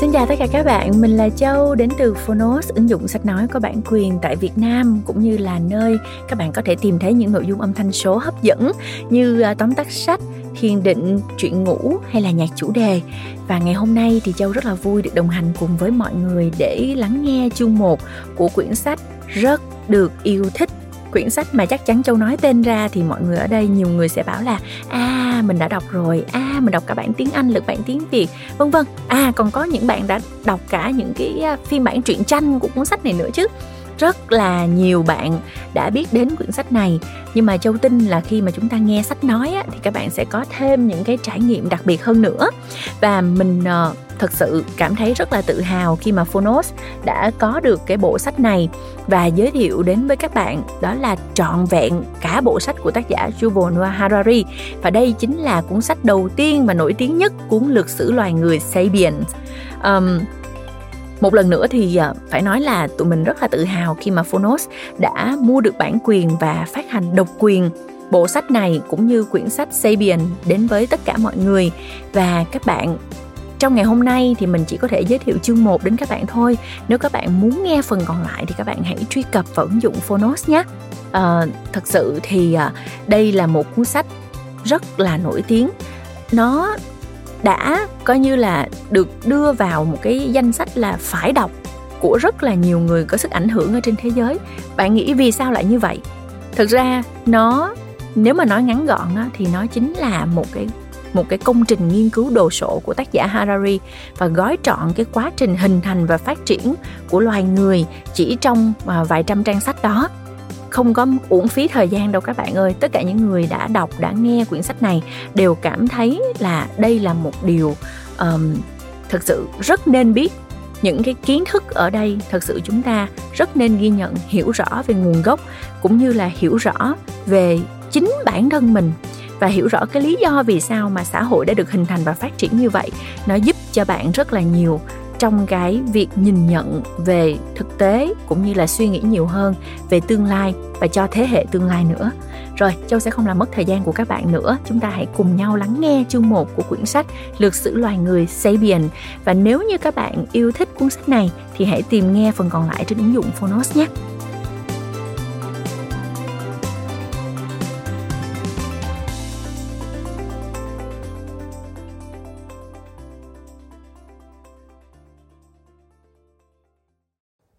Xin chào tất cả các bạn, mình là Châu đến từ Phonos, ứng dụng sách nói có bản quyền tại Việt Nam cũng như là nơi các bạn có thể tìm thấy những nội dung âm thanh số hấp dẫn như à, tóm tắt sách, thiền định, chuyện ngủ hay là nhạc chủ đề. Và ngày hôm nay thì Châu rất là vui được đồng hành cùng với mọi người để lắng nghe chương 1 của quyển sách rất được yêu thích quyển sách mà chắc chắn châu nói tên ra thì mọi người ở đây nhiều người sẽ bảo là a à, mình đã đọc rồi a à, mình đọc cả bản tiếng anh lẫn bản tiếng việt vân vân. À còn có những bạn đã đọc cả những cái phiên bản truyện tranh của cuốn sách này nữa chứ rất là nhiều bạn đã biết đến quyển sách này. Nhưng mà châu tin là khi mà chúng ta nghe sách nói á, thì các bạn sẽ có thêm những cái trải nghiệm đặc biệt hơn nữa. Và mình uh, thật sự cảm thấy rất là tự hào khi mà Phonos đã có được cái bộ sách này. Và giới thiệu đến với các bạn đó là trọn vẹn cả bộ sách của tác giả Yuval Noah Harari. Và đây chính là cuốn sách đầu tiên và nổi tiếng nhất cuốn lược sử loài người Sapiens. Um, một lần nữa thì à, phải nói là tụi mình rất là tự hào khi mà Phonos đã mua được bản quyền và phát hành độc quyền bộ sách này cũng như quyển sách Sabian đến với tất cả mọi người và các bạn trong ngày hôm nay thì mình chỉ có thể giới thiệu chương 1 đến các bạn thôi. Nếu các bạn muốn nghe phần còn lại thì các bạn hãy truy cập vào ứng dụng Phonos nhé. À, thật sự thì à, đây là một cuốn sách rất là nổi tiếng. Nó đã coi như là được đưa vào một cái danh sách là phải đọc của rất là nhiều người có sức ảnh hưởng ở trên thế giới. Bạn nghĩ vì sao lại như vậy? Thực ra nó nếu mà nói ngắn gọn á, thì nó chính là một cái một cái công trình nghiên cứu đồ sộ của tác giả Harari và gói trọn cái quá trình hình thành và phát triển của loài người chỉ trong à, vài trăm trang sách đó không có uổng phí thời gian đâu các bạn ơi. Tất cả những người đã đọc đã nghe quyển sách này đều cảm thấy là đây là một điều um, thực sự rất nên biết. Những cái kiến thức ở đây thật sự chúng ta rất nên ghi nhận hiểu rõ về nguồn gốc cũng như là hiểu rõ về chính bản thân mình và hiểu rõ cái lý do vì sao mà xã hội đã được hình thành và phát triển như vậy. Nó giúp cho bạn rất là nhiều trong cái việc nhìn nhận về thực tế cũng như là suy nghĩ nhiều hơn về tương lai và cho thế hệ tương lai nữa. Rồi, Châu sẽ không làm mất thời gian của các bạn nữa. Chúng ta hãy cùng nhau lắng nghe chương 1 của quyển sách Lược sử loài người Sapien. Và nếu như các bạn yêu thích cuốn sách này thì hãy tìm nghe phần còn lại trên ứng dụng Phonos nhé.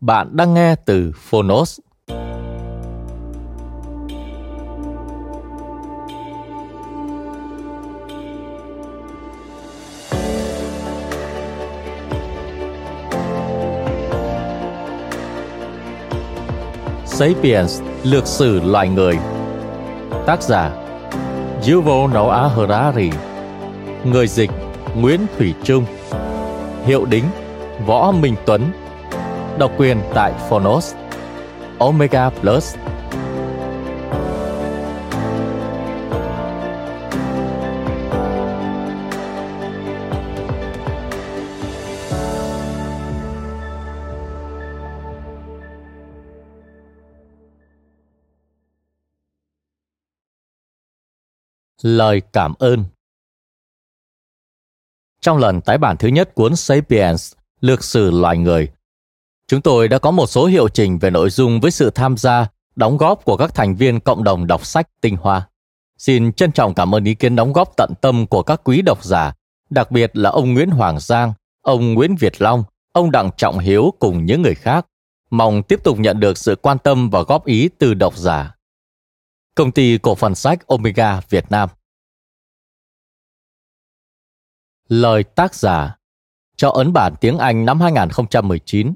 Bạn đang nghe từ Phonos. Sapiens, lược sử loài người. Tác giả Yuval Noah Harari. Người dịch Nguyễn Thủy Trung. Hiệu đính Võ Minh Tuấn. Độc quyền tại Phonos Omega Plus. Lời cảm ơn. Trong lần tái bản thứ nhất cuốn Sapiens, Lược sử loài người, Chúng tôi đã có một số hiệu chỉnh về nội dung với sự tham gia, đóng góp của các thành viên cộng đồng đọc sách tinh hoa. Xin trân trọng cảm ơn ý kiến đóng góp tận tâm của các quý độc giả, đặc biệt là ông Nguyễn Hoàng Giang, ông Nguyễn Việt Long, ông Đặng Trọng Hiếu cùng những người khác. Mong tiếp tục nhận được sự quan tâm và góp ý từ độc giả. Công ty cổ phần sách Omega Việt Nam Lời tác giả cho ấn bản tiếng Anh năm 2019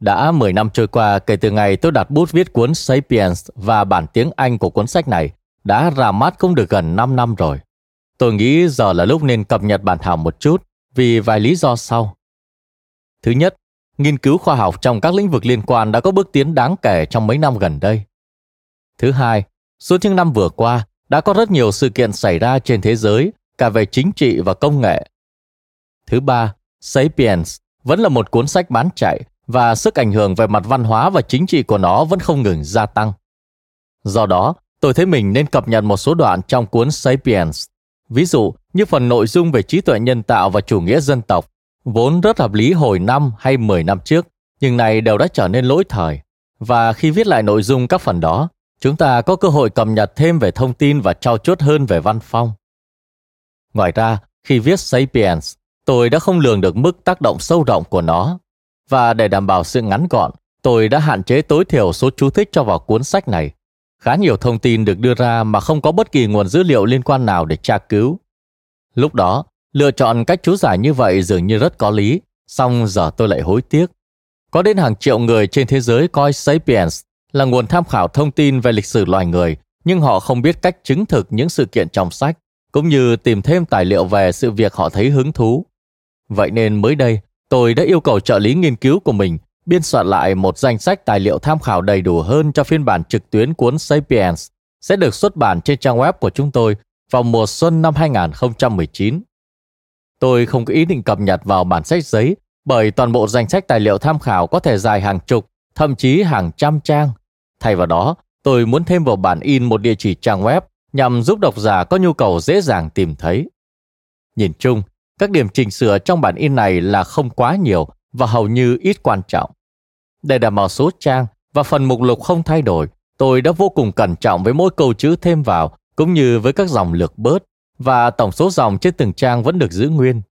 đã 10 năm trôi qua kể từ ngày tôi đặt bút viết cuốn Sapiens và bản tiếng Anh của cuốn sách này đã ra mắt cũng được gần 5 năm rồi. Tôi nghĩ giờ là lúc nên cập nhật bản thảo một chút vì vài lý do sau. Thứ nhất, nghiên cứu khoa học trong các lĩnh vực liên quan đã có bước tiến đáng kể trong mấy năm gần đây. Thứ hai, suốt những năm vừa qua đã có rất nhiều sự kiện xảy ra trên thế giới cả về chính trị và công nghệ. Thứ ba, Sapiens vẫn là một cuốn sách bán chạy và sức ảnh hưởng về mặt văn hóa và chính trị của nó vẫn không ngừng gia tăng. Do đó, tôi thấy mình nên cập nhật một số đoạn trong cuốn Sapiens. Ví dụ, như phần nội dung về trí tuệ nhân tạo và chủ nghĩa dân tộc, vốn rất hợp lý hồi năm hay 10 năm trước, nhưng này đều đã trở nên lỗi thời. Và khi viết lại nội dung các phần đó, chúng ta có cơ hội cập nhật thêm về thông tin và trao chuốt hơn về văn phong. Ngoài ra, khi viết Sapiens, tôi đã không lường được mức tác động sâu rộng của nó. Và để đảm bảo sự ngắn gọn, tôi đã hạn chế tối thiểu số chú thích cho vào cuốn sách này. Khá nhiều thông tin được đưa ra mà không có bất kỳ nguồn dữ liệu liên quan nào để tra cứu. Lúc đó, lựa chọn cách chú giải như vậy dường như rất có lý, song giờ tôi lại hối tiếc. Có đến hàng triệu người trên thế giới coi Sapiens là nguồn tham khảo thông tin về lịch sử loài người, nhưng họ không biết cách chứng thực những sự kiện trong sách, cũng như tìm thêm tài liệu về sự việc họ thấy hứng thú. Vậy nên mới đây, tôi đã yêu cầu trợ lý nghiên cứu của mình biên soạn lại một danh sách tài liệu tham khảo đầy đủ hơn cho phiên bản trực tuyến cuốn Sapiens sẽ được xuất bản trên trang web của chúng tôi vào mùa xuân năm 2019. Tôi không có ý định cập nhật vào bản sách giấy bởi toàn bộ danh sách tài liệu tham khảo có thể dài hàng chục, thậm chí hàng trăm trang. Thay vào đó, tôi muốn thêm vào bản in một địa chỉ trang web nhằm giúp độc giả có nhu cầu dễ dàng tìm thấy. Nhìn chung, các điểm chỉnh sửa trong bản in này là không quá nhiều và hầu như ít quan trọng. Để đảm bảo số trang và phần mục lục không thay đổi, tôi đã vô cùng cẩn trọng với mỗi câu chữ thêm vào cũng như với các dòng lược bớt và tổng số dòng trên từng trang vẫn được giữ nguyên.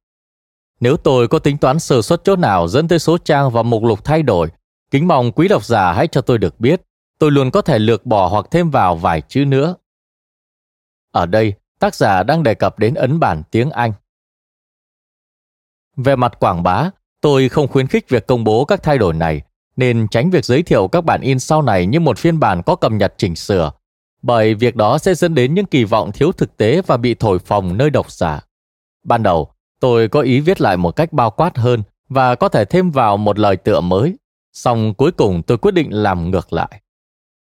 Nếu tôi có tính toán sơ suất chỗ nào dẫn tới số trang và mục lục thay đổi, kính mong quý độc giả hãy cho tôi được biết. Tôi luôn có thể lược bỏ hoặc thêm vào vài chữ nữa. Ở đây, tác giả đang đề cập đến ấn bản tiếng Anh. Về mặt quảng bá, tôi không khuyến khích việc công bố các thay đổi này, nên tránh việc giới thiệu các bản in sau này như một phiên bản có cập nhật chỉnh sửa, bởi việc đó sẽ dẫn đến những kỳ vọng thiếu thực tế và bị thổi phồng nơi độc giả. Ban đầu, tôi có ý viết lại một cách bao quát hơn và có thể thêm vào một lời tựa mới, song cuối cùng tôi quyết định làm ngược lại.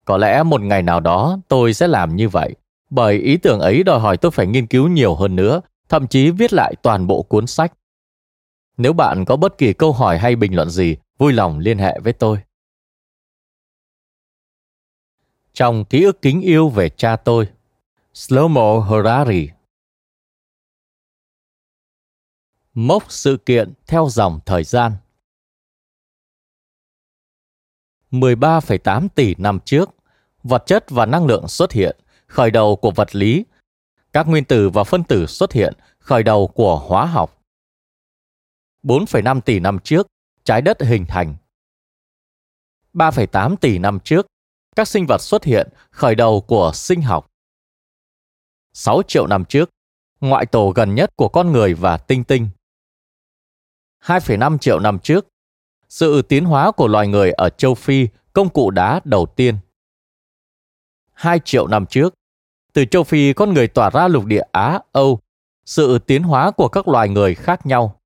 Có lẽ một ngày nào đó tôi sẽ làm như vậy, bởi ý tưởng ấy đòi hỏi tôi phải nghiên cứu nhiều hơn nữa, thậm chí viết lại toàn bộ cuốn sách. Nếu bạn có bất kỳ câu hỏi hay bình luận gì, vui lòng liên hệ với tôi. Trong ký ức kính yêu về cha tôi, Slomo Harari Mốc sự kiện theo dòng thời gian 13,8 tỷ năm trước, vật chất và năng lượng xuất hiện, khởi đầu của vật lý. Các nguyên tử và phân tử xuất hiện, khởi đầu của hóa học. 4,5 tỷ năm trước, trái đất hình thành. 3,8 tỷ năm trước, các sinh vật xuất hiện, khởi đầu của sinh học. 6 triệu năm trước, ngoại tổ gần nhất của con người và tinh tinh. 2,5 triệu năm trước, sự tiến hóa của loài người ở châu Phi, công cụ đá đầu tiên. 2 triệu năm trước, từ châu Phi con người tỏa ra lục địa Á, Âu, sự tiến hóa của các loài người khác nhau.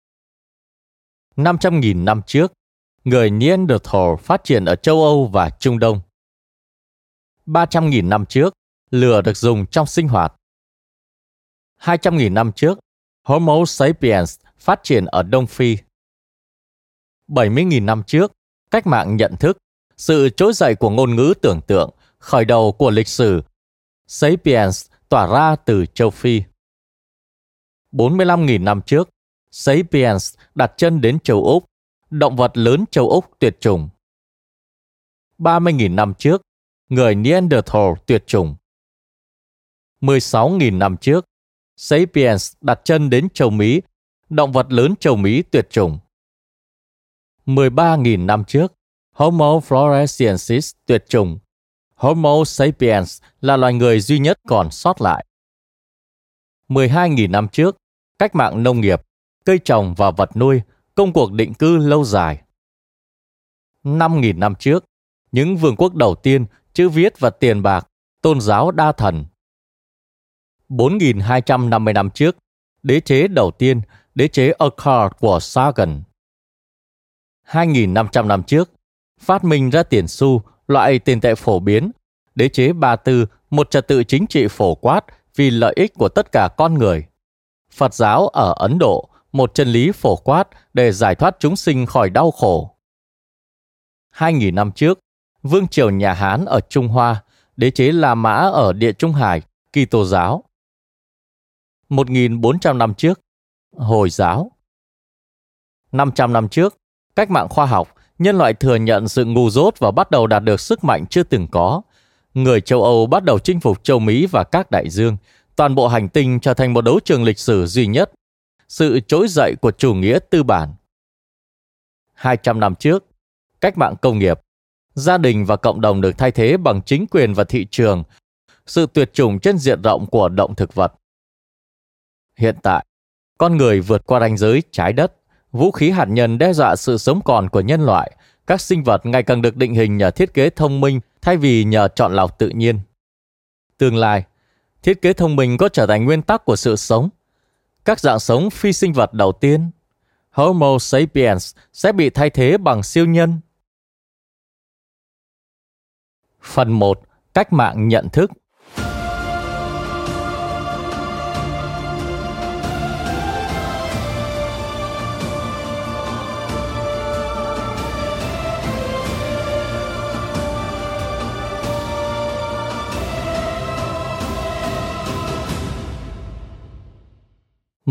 500.000 năm trước, người Neanderthal phát triển ở châu Âu và Trung Đông. 300.000 năm trước, lửa được dùng trong sinh hoạt. 200.000 năm trước, Homo sapiens phát triển ở Đông Phi. 70.000 năm trước, cách mạng nhận thức, sự trỗi dậy của ngôn ngữ tưởng tượng, khởi đầu của lịch sử, Sapiens tỏa ra từ châu Phi. 45.000 năm trước, Sapiens đặt chân đến châu Úc, động vật lớn châu Úc tuyệt chủng. 30.000 năm trước, người Neanderthal tuyệt chủng. 16.000 năm trước, Sapiens đặt chân đến châu Mỹ, động vật lớn châu Mỹ tuyệt chủng. 13.000 năm trước, Homo floresiensis tuyệt chủng. Homo sapiens là loài người duy nhất còn sót lại. 12.000 năm trước, cách mạng nông nghiệp, cây trồng và vật nuôi, công cuộc định cư lâu dài. 5.000 năm trước, những vương quốc đầu tiên, chữ viết và tiền bạc, tôn giáo đa thần. 4.250 năm trước, đế chế đầu tiên, đế chế Akkad của Sargon. 2.500 năm trước, phát minh ra tiền xu, loại tiền tệ phổ biến, đế chế Ba Tư, một trật tự chính trị phổ quát vì lợi ích của tất cả con người. Phật giáo ở Ấn Độ, một chân lý phổ quát để giải thoát chúng sinh khỏi đau khổ. 2.000 năm trước, Vương triều nhà Hán ở Trung Hoa, đế chế La Mã ở Địa Trung Hải, kỳ Tô giáo. 1.400 năm trước, Hồi giáo. 500 năm trước, cách mạng khoa học, nhân loại thừa nhận sự ngu dốt và bắt đầu đạt được sức mạnh chưa từng có. Người châu Âu bắt đầu chinh phục châu Mỹ và các đại dương. Toàn bộ hành tinh trở thành một đấu trường lịch sử duy nhất. Sự trỗi dậy của chủ nghĩa tư bản. 200 năm trước, cách mạng công nghiệp, gia đình và cộng đồng được thay thế bằng chính quyền và thị trường, sự tuyệt chủng trên diện rộng của động thực vật. Hiện tại, con người vượt qua ranh giới trái đất, vũ khí hạt nhân đe dọa sự sống còn của nhân loại, các sinh vật ngày càng được định hình nhờ thiết kế thông minh thay vì nhờ chọn lọc tự nhiên. Tương lai, thiết kế thông minh có trở thành nguyên tắc của sự sống. Các dạng sống phi sinh vật đầu tiên, Homo sapiens, sẽ bị thay thế bằng siêu nhân. Phần 1. Cách mạng nhận thức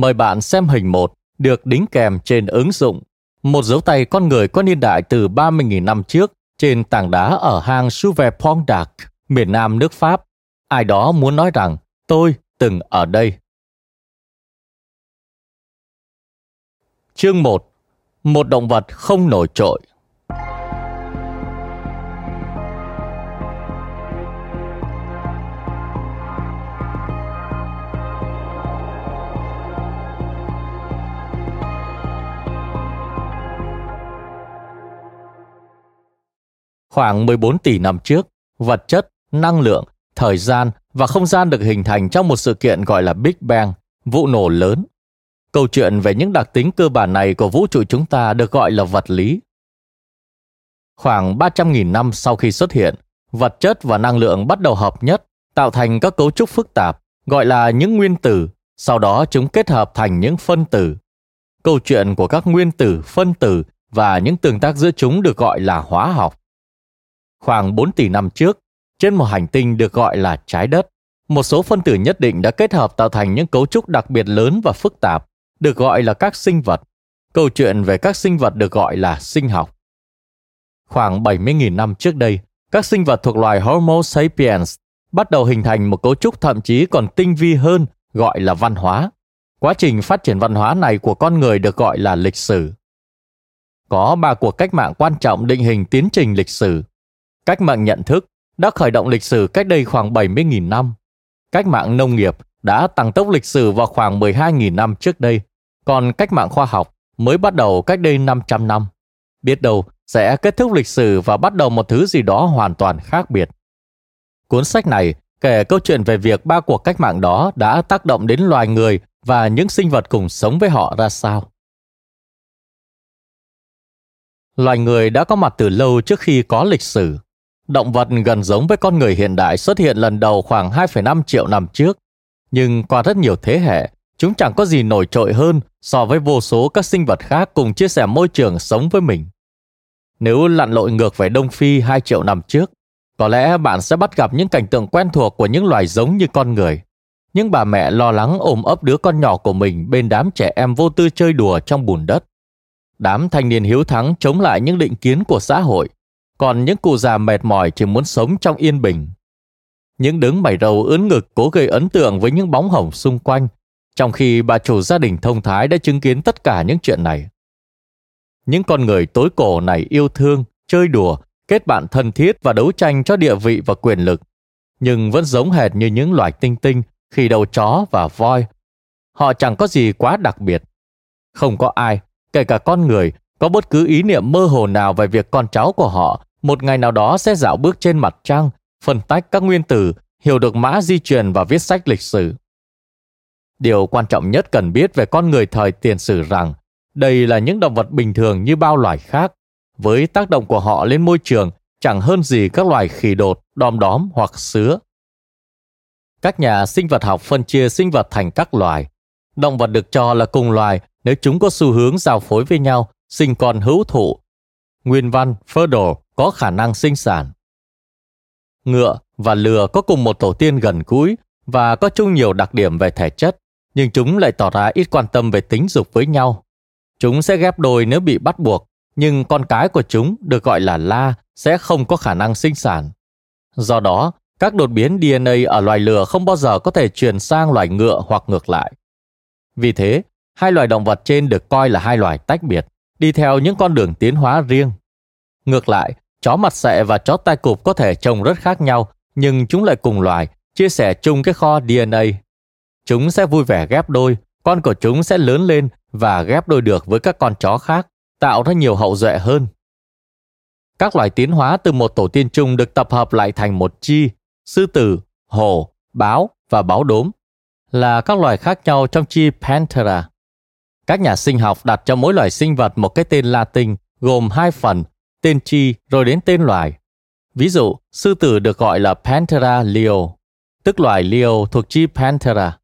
Mời bạn xem hình 1 được đính kèm trên ứng dụng. Một dấu tay con người có niên đại từ 30.000 năm trước trên tảng đá ở hang Souvepondac, miền nam nước Pháp. Ai đó muốn nói rằng tôi từng ở đây. Chương 1. Một động vật không nổi trội. Khoảng 14 tỷ năm trước, vật chất, năng lượng, thời gian và không gian được hình thành trong một sự kiện gọi là Big Bang, vụ nổ lớn. Câu chuyện về những đặc tính cơ bản này của vũ trụ chúng ta được gọi là vật lý. Khoảng 300.000 năm sau khi xuất hiện, vật chất và năng lượng bắt đầu hợp nhất, tạo thành các cấu trúc phức tạp, gọi là những nguyên tử, sau đó chúng kết hợp thành những phân tử. Câu chuyện của các nguyên tử, phân tử và những tương tác giữa chúng được gọi là hóa học. Khoảng 4 tỷ năm trước, trên một hành tinh được gọi là trái đất, một số phân tử nhất định đã kết hợp tạo thành những cấu trúc đặc biệt lớn và phức tạp, được gọi là các sinh vật. Câu chuyện về các sinh vật được gọi là sinh học. Khoảng 70.000 năm trước đây, các sinh vật thuộc loài Homo sapiens bắt đầu hình thành một cấu trúc thậm chí còn tinh vi hơn gọi là văn hóa. Quá trình phát triển văn hóa này của con người được gọi là lịch sử. Có ba cuộc cách mạng quan trọng định hình tiến trình lịch sử. Cách mạng nhận thức đã khởi động lịch sử cách đây khoảng 70.000 năm. Cách mạng nông nghiệp đã tăng tốc lịch sử vào khoảng 12.000 năm trước đây, còn cách mạng khoa học mới bắt đầu cách đây 500 năm. Biết đâu sẽ kết thúc lịch sử và bắt đầu một thứ gì đó hoàn toàn khác biệt. Cuốn sách này kể câu chuyện về việc ba cuộc cách mạng đó đã tác động đến loài người và những sinh vật cùng sống với họ ra sao. Loài người đã có mặt từ lâu trước khi có lịch sử. Động vật gần giống với con người hiện đại xuất hiện lần đầu khoảng 2,5 triệu năm trước, nhưng qua rất nhiều thế hệ, chúng chẳng có gì nổi trội hơn so với vô số các sinh vật khác cùng chia sẻ môi trường sống với mình. Nếu lặn lội ngược về Đông Phi 2 triệu năm trước, có lẽ bạn sẽ bắt gặp những cảnh tượng quen thuộc của những loài giống như con người. Những bà mẹ lo lắng ôm ấp đứa con nhỏ của mình bên đám trẻ em vô tư chơi đùa trong bùn đất. Đám thanh niên hiếu thắng chống lại những định kiến của xã hội còn những cụ già mệt mỏi chỉ muốn sống trong yên bình. Những đứng mày râu ướn ngực cố gây ấn tượng với những bóng hồng xung quanh, trong khi bà chủ gia đình thông thái đã chứng kiến tất cả những chuyện này. Những con người tối cổ này yêu thương, chơi đùa, kết bạn thân thiết và đấu tranh cho địa vị và quyền lực, nhưng vẫn giống hệt như những loài tinh tinh khi đầu chó và voi. Họ chẳng có gì quá đặc biệt. Không có ai, kể cả con người, có bất cứ ý niệm mơ hồ nào về việc con cháu của họ một ngày nào đó sẽ dạo bước trên mặt trăng, phân tách các nguyên tử, hiểu được mã di truyền và viết sách lịch sử. Điều quan trọng nhất cần biết về con người thời tiền sử rằng đây là những động vật bình thường như bao loài khác, với tác động của họ lên môi trường chẳng hơn gì các loài khỉ đột, đom đóm hoặc sứa. Các nhà sinh vật học phân chia sinh vật thành các loài. Động vật được cho là cùng loài nếu chúng có xu hướng giao phối với nhau, sinh con hữu thụ. Nguyên văn Ferdor có khả năng sinh sản. Ngựa và lừa có cùng một tổ tiên gần gũi và có chung nhiều đặc điểm về thể chất, nhưng chúng lại tỏ ra ít quan tâm về tính dục với nhau. Chúng sẽ ghép đôi nếu bị bắt buộc, nhưng con cái của chúng được gọi là la sẽ không có khả năng sinh sản. Do đó, các đột biến DNA ở loài lừa không bao giờ có thể truyền sang loài ngựa hoặc ngược lại. Vì thế, hai loài động vật trên được coi là hai loài tách biệt, đi theo những con đường tiến hóa riêng. Ngược lại, chó mặt sẹ và chó tai cụp có thể trông rất khác nhau, nhưng chúng lại cùng loài, chia sẻ chung cái kho DNA. Chúng sẽ vui vẻ ghép đôi, con của chúng sẽ lớn lên và ghép đôi được với các con chó khác, tạo ra nhiều hậu duệ hơn. Các loài tiến hóa từ một tổ tiên chung được tập hợp lại thành một chi, sư tử, hổ, báo và báo đốm là các loài khác nhau trong chi Panthera. Các nhà sinh học đặt cho mỗi loài sinh vật một cái tên Latin gồm hai phần, tên chi rồi đến tên loài. Ví dụ, sư tử được gọi là Panthera leo, tức loài leo thuộc chi Panthera.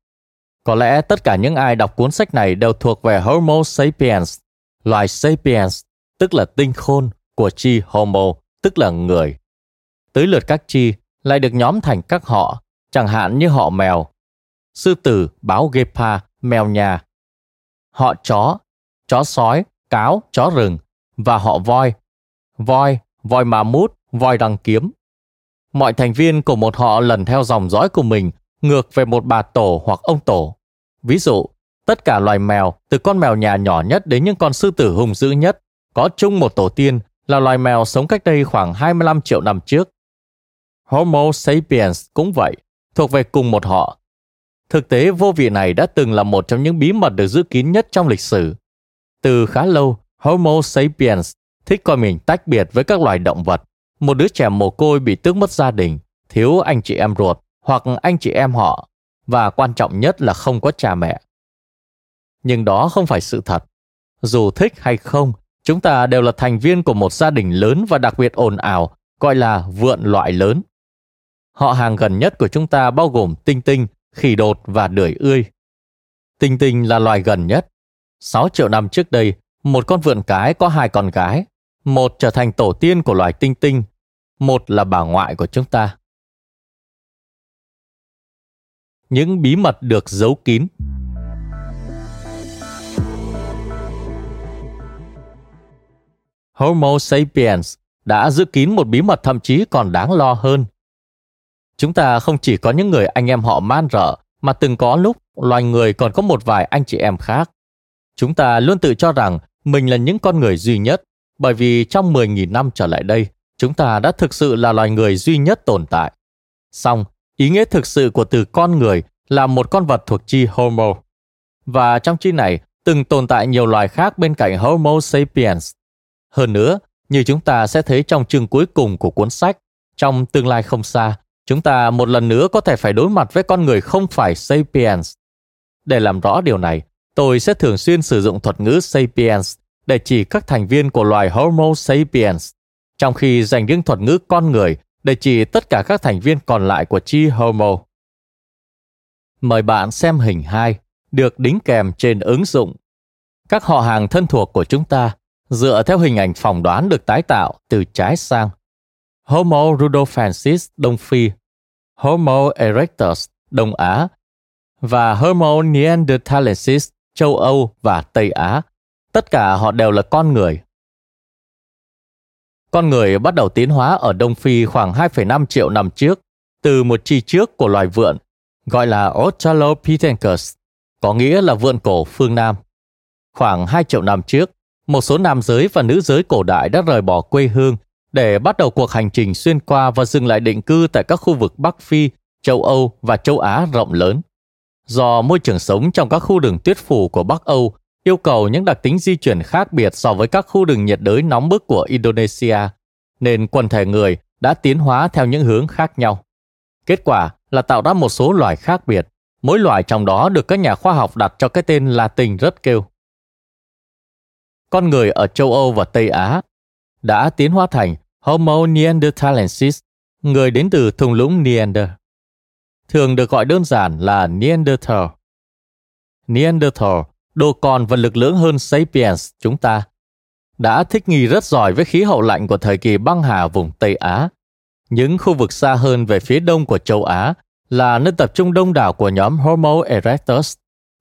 Có lẽ tất cả những ai đọc cuốn sách này đều thuộc về Homo sapiens, loài sapiens, tức là tinh khôn của chi Homo, tức là người. Tới lượt các chi lại được nhóm thành các họ, chẳng hạn như họ mèo, sư tử, báo gepa, mèo nhà, họ chó, chó sói, cáo, chó rừng và họ voi, voi, voi ma mút, voi đăng kiếm. Mọi thành viên của một họ lần theo dòng dõi của mình ngược về một bà tổ hoặc ông tổ. Ví dụ, tất cả loài mèo, từ con mèo nhà nhỏ nhất đến những con sư tử hung dữ nhất, có chung một tổ tiên là loài mèo sống cách đây khoảng 25 triệu năm trước. Homo sapiens cũng vậy, thuộc về cùng một họ. Thực tế vô vị này đã từng là một trong những bí mật được giữ kín nhất trong lịch sử. Từ khá lâu, Homo sapiens thích coi mình tách biệt với các loài động vật. Một đứa trẻ mồ côi bị tước mất gia đình, thiếu anh chị em ruột hoặc anh chị em họ, và quan trọng nhất là không có cha mẹ. Nhưng đó không phải sự thật. Dù thích hay không, chúng ta đều là thành viên của một gia đình lớn và đặc biệt ồn ào, gọi là vượn loại lớn. Họ hàng gần nhất của chúng ta bao gồm tinh tinh, khỉ đột và đười ươi. Tinh tinh là loài gần nhất. 6 triệu năm trước đây, một con vượn cái có hai con gái. Một trở thành tổ tiên của loài tinh tinh, một là bà ngoại của chúng ta. Những bí mật được giấu kín Homo sapiens đã giữ kín một bí mật thậm chí còn đáng lo hơn – Chúng ta không chỉ có những người anh em họ man rợ, mà từng có lúc loài người còn có một vài anh chị em khác. Chúng ta luôn tự cho rằng mình là những con người duy nhất, bởi vì trong 10.000 năm trở lại đây, chúng ta đã thực sự là loài người duy nhất tồn tại. Song, ý nghĩa thực sự của từ con người là một con vật thuộc chi Homo. Và trong chi này, từng tồn tại nhiều loài khác bên cạnh Homo sapiens. Hơn nữa, như chúng ta sẽ thấy trong chương cuối cùng của cuốn sách, trong tương lai không xa, chúng ta một lần nữa có thể phải đối mặt với con người không phải sapiens. Để làm rõ điều này, tôi sẽ thường xuyên sử dụng thuật ngữ sapiens để chỉ các thành viên của loài Homo sapiens, trong khi dành những thuật ngữ con người để chỉ tất cả các thành viên còn lại của chi Homo. Mời bạn xem hình 2, được đính kèm trên ứng dụng. Các họ hàng thân thuộc của chúng ta dựa theo hình ảnh phỏng đoán được tái tạo từ trái sang. Homo rudolfensis Đông Phi Homo erectus Đông Á và Homo neanderthalensis châu Âu và Tây Á. Tất cả họ đều là con người. Con người bắt đầu tiến hóa ở Đông Phi khoảng 2,5 triệu năm trước, từ một chi trước của loài vượn, gọi là Australopithecus, có nghĩa là vượn cổ phương Nam. Khoảng 2 triệu năm trước, một số nam giới và nữ giới cổ đại đã rời bỏ quê hương để bắt đầu cuộc hành trình xuyên qua và dừng lại định cư tại các khu vực Bắc Phi, châu Âu và châu Á rộng lớn. Do môi trường sống trong các khu rừng tuyết phủ của Bắc Âu yêu cầu những đặc tính di chuyển khác biệt so với các khu rừng nhiệt đới nóng bức của Indonesia, nên quần thể người đã tiến hóa theo những hướng khác nhau. Kết quả là tạo ra một số loài khác biệt, mỗi loài trong đó được các nhà khoa học đặt cho cái tên Latin rất kêu. Con người ở châu Âu và Tây Á đã tiến hóa thành Homo neanderthalensis, người đến từ thung lũng Neander. Thường được gọi đơn giản là Neanderthal. Neanderthal, đồ còn và lực lưỡng hơn Sapiens chúng ta, đã thích nghi rất giỏi với khí hậu lạnh của thời kỳ băng hà vùng Tây Á. Những khu vực xa hơn về phía đông của châu Á là nơi tập trung đông đảo của nhóm Homo erectus,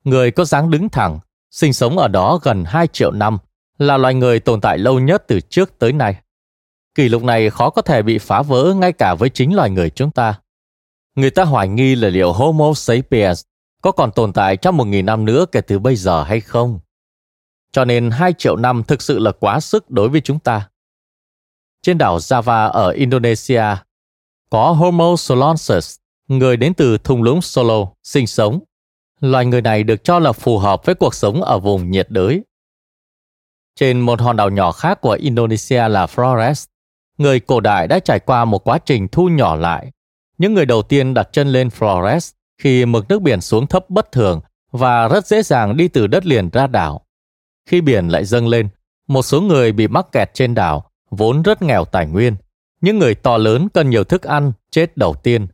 người có dáng đứng thẳng, sinh sống ở đó gần 2 triệu năm, là loài người tồn tại lâu nhất từ trước tới nay. Kỷ lục này khó có thể bị phá vỡ ngay cả với chính loài người chúng ta. Người ta hoài nghi là liệu Homo sapiens có còn tồn tại trong một nghìn năm nữa kể từ bây giờ hay không. Cho nên 2 triệu năm thực sự là quá sức đối với chúng ta. Trên đảo Java ở Indonesia, có Homo solonsus, người đến từ thung lũng Solo, sinh sống. Loài người này được cho là phù hợp với cuộc sống ở vùng nhiệt đới. Trên một hòn đảo nhỏ khác của Indonesia là Flores, người cổ đại đã trải qua một quá trình thu nhỏ lại. Những người đầu tiên đặt chân lên Flores khi mực nước biển xuống thấp bất thường và rất dễ dàng đi từ đất liền ra đảo. Khi biển lại dâng lên, một số người bị mắc kẹt trên đảo, vốn rất nghèo tài nguyên. Những người to lớn cần nhiều thức ăn, chết đầu tiên.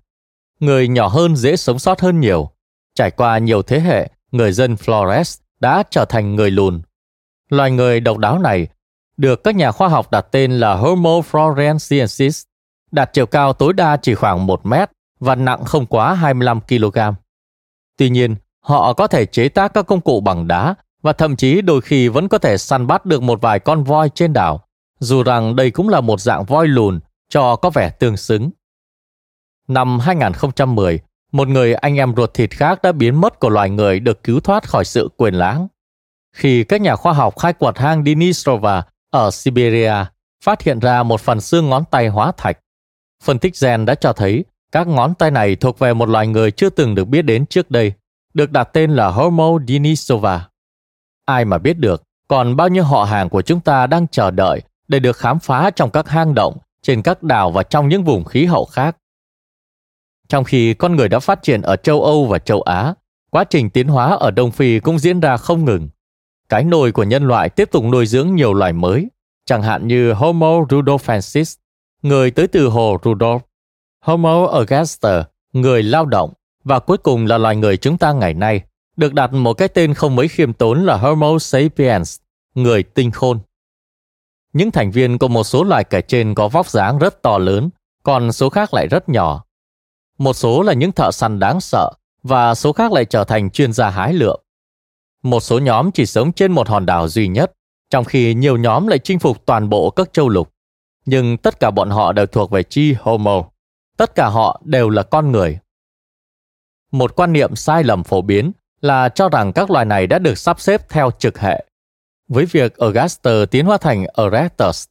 Người nhỏ hơn dễ sống sót hơn nhiều. Trải qua nhiều thế hệ, người dân Flores đã trở thành người lùn. Loài người độc đáo này được các nhà khoa học đặt tên là Homo floresiensis, đạt chiều cao tối đa chỉ khoảng 1 mét và nặng không quá 25 kg. Tuy nhiên, họ có thể chế tác các công cụ bằng đá và thậm chí đôi khi vẫn có thể săn bắt được một vài con voi trên đảo, dù rằng đây cũng là một dạng voi lùn cho có vẻ tương xứng. Năm 2010, một người anh em ruột thịt khác đã biến mất của loài người được cứu thoát khỏi sự quyền lãng. Khi các nhà khoa học khai quật hang Dinistrova ở Siberia phát hiện ra một phần xương ngón tay hóa thạch. Phân tích gen đã cho thấy các ngón tay này thuộc về một loài người chưa từng được biết đến trước đây, được đặt tên là Homo denisova. Ai mà biết được, còn bao nhiêu họ hàng của chúng ta đang chờ đợi để được khám phá trong các hang động, trên các đảo và trong những vùng khí hậu khác. Trong khi con người đã phát triển ở châu Âu và châu Á, quá trình tiến hóa ở Đông Phi cũng diễn ra không ngừng. Cái nồi của nhân loại tiếp tục nuôi dưỡng nhiều loài mới, chẳng hạn như Homo rudolfensis, người tới từ hồ Rudolph, Homo ergaster, người lao động, và cuối cùng là loài người chúng ta ngày nay, được đặt một cái tên không mấy khiêm tốn là Homo sapiens, người tinh khôn. Những thành viên của một số loài kể trên có vóc dáng rất to lớn, còn số khác lại rất nhỏ. Một số là những thợ săn đáng sợ, và số khác lại trở thành chuyên gia hái lượm. Một số nhóm chỉ sống trên một hòn đảo duy nhất, trong khi nhiều nhóm lại chinh phục toàn bộ các châu lục. Nhưng tất cả bọn họ đều thuộc về chi Homo. Tất cả họ đều là con người. Một quan niệm sai lầm phổ biến là cho rằng các loài này đã được sắp xếp theo trực hệ. Với việc Ergaster tiến hóa thành Erectus,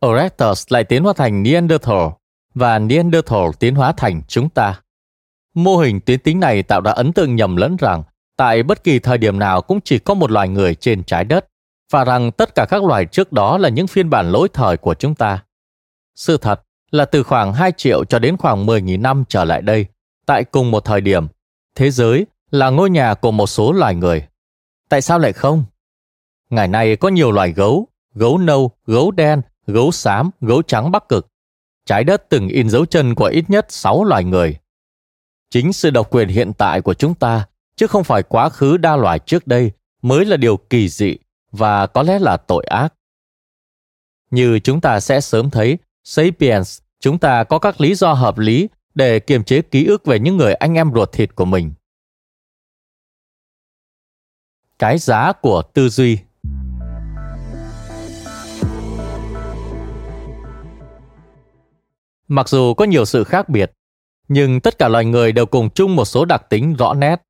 Erectus lại tiến hóa thành Neanderthal và Neanderthal tiến hóa thành chúng ta. Mô hình tuyến tính này tạo ra ấn tượng nhầm lẫn rằng tại bất kỳ thời điểm nào cũng chỉ có một loài người trên trái đất và rằng tất cả các loài trước đó là những phiên bản lỗi thời của chúng ta. Sự thật là từ khoảng 2 triệu cho đến khoảng 10.000 năm trở lại đây, tại cùng một thời điểm, thế giới là ngôi nhà của một số loài người. Tại sao lại không? Ngày nay có nhiều loài gấu, gấu nâu, gấu đen, gấu xám, gấu trắng bắc cực. Trái đất từng in dấu chân của ít nhất 6 loài người. Chính sự độc quyền hiện tại của chúng ta, chứ không phải quá khứ đa loài trước đây, mới là điều kỳ dị và có lẽ là tội ác. Như chúng ta sẽ sớm thấy, Sapiens, chúng ta có các lý do hợp lý để kiềm chế ký ức về những người anh em ruột thịt của mình. Cái giá của tư duy Mặc dù có nhiều sự khác biệt, nhưng tất cả loài người đều cùng chung một số đặc tính rõ nét.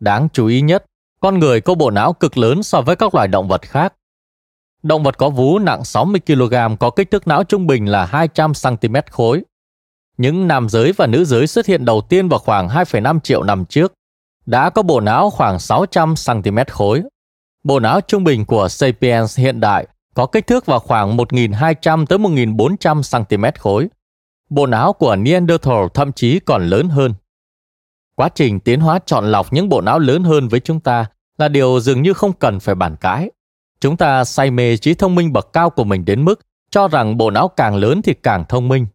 Đáng chú ý nhất, con người có bộ não cực lớn so với các loài động vật khác. Động vật có vú nặng 60 kg có kích thước não trung bình là 200 cm khối. Những nam giới và nữ giới xuất hiện đầu tiên vào khoảng 2,5 triệu năm trước, đã có bộ não khoảng 600 cm khối. Bộ não trung bình của Sapiens hiện đại có kích thước vào khoảng 1.200 tới 1.400 cm khối. Bộ não của Neanderthal thậm chí còn lớn hơn. Quá trình tiến hóa chọn lọc những bộ não lớn hơn với chúng ta là điều dường như không cần phải bàn cãi. Chúng ta say mê trí thông minh bậc cao của mình đến mức cho rằng bộ não càng lớn thì càng thông minh.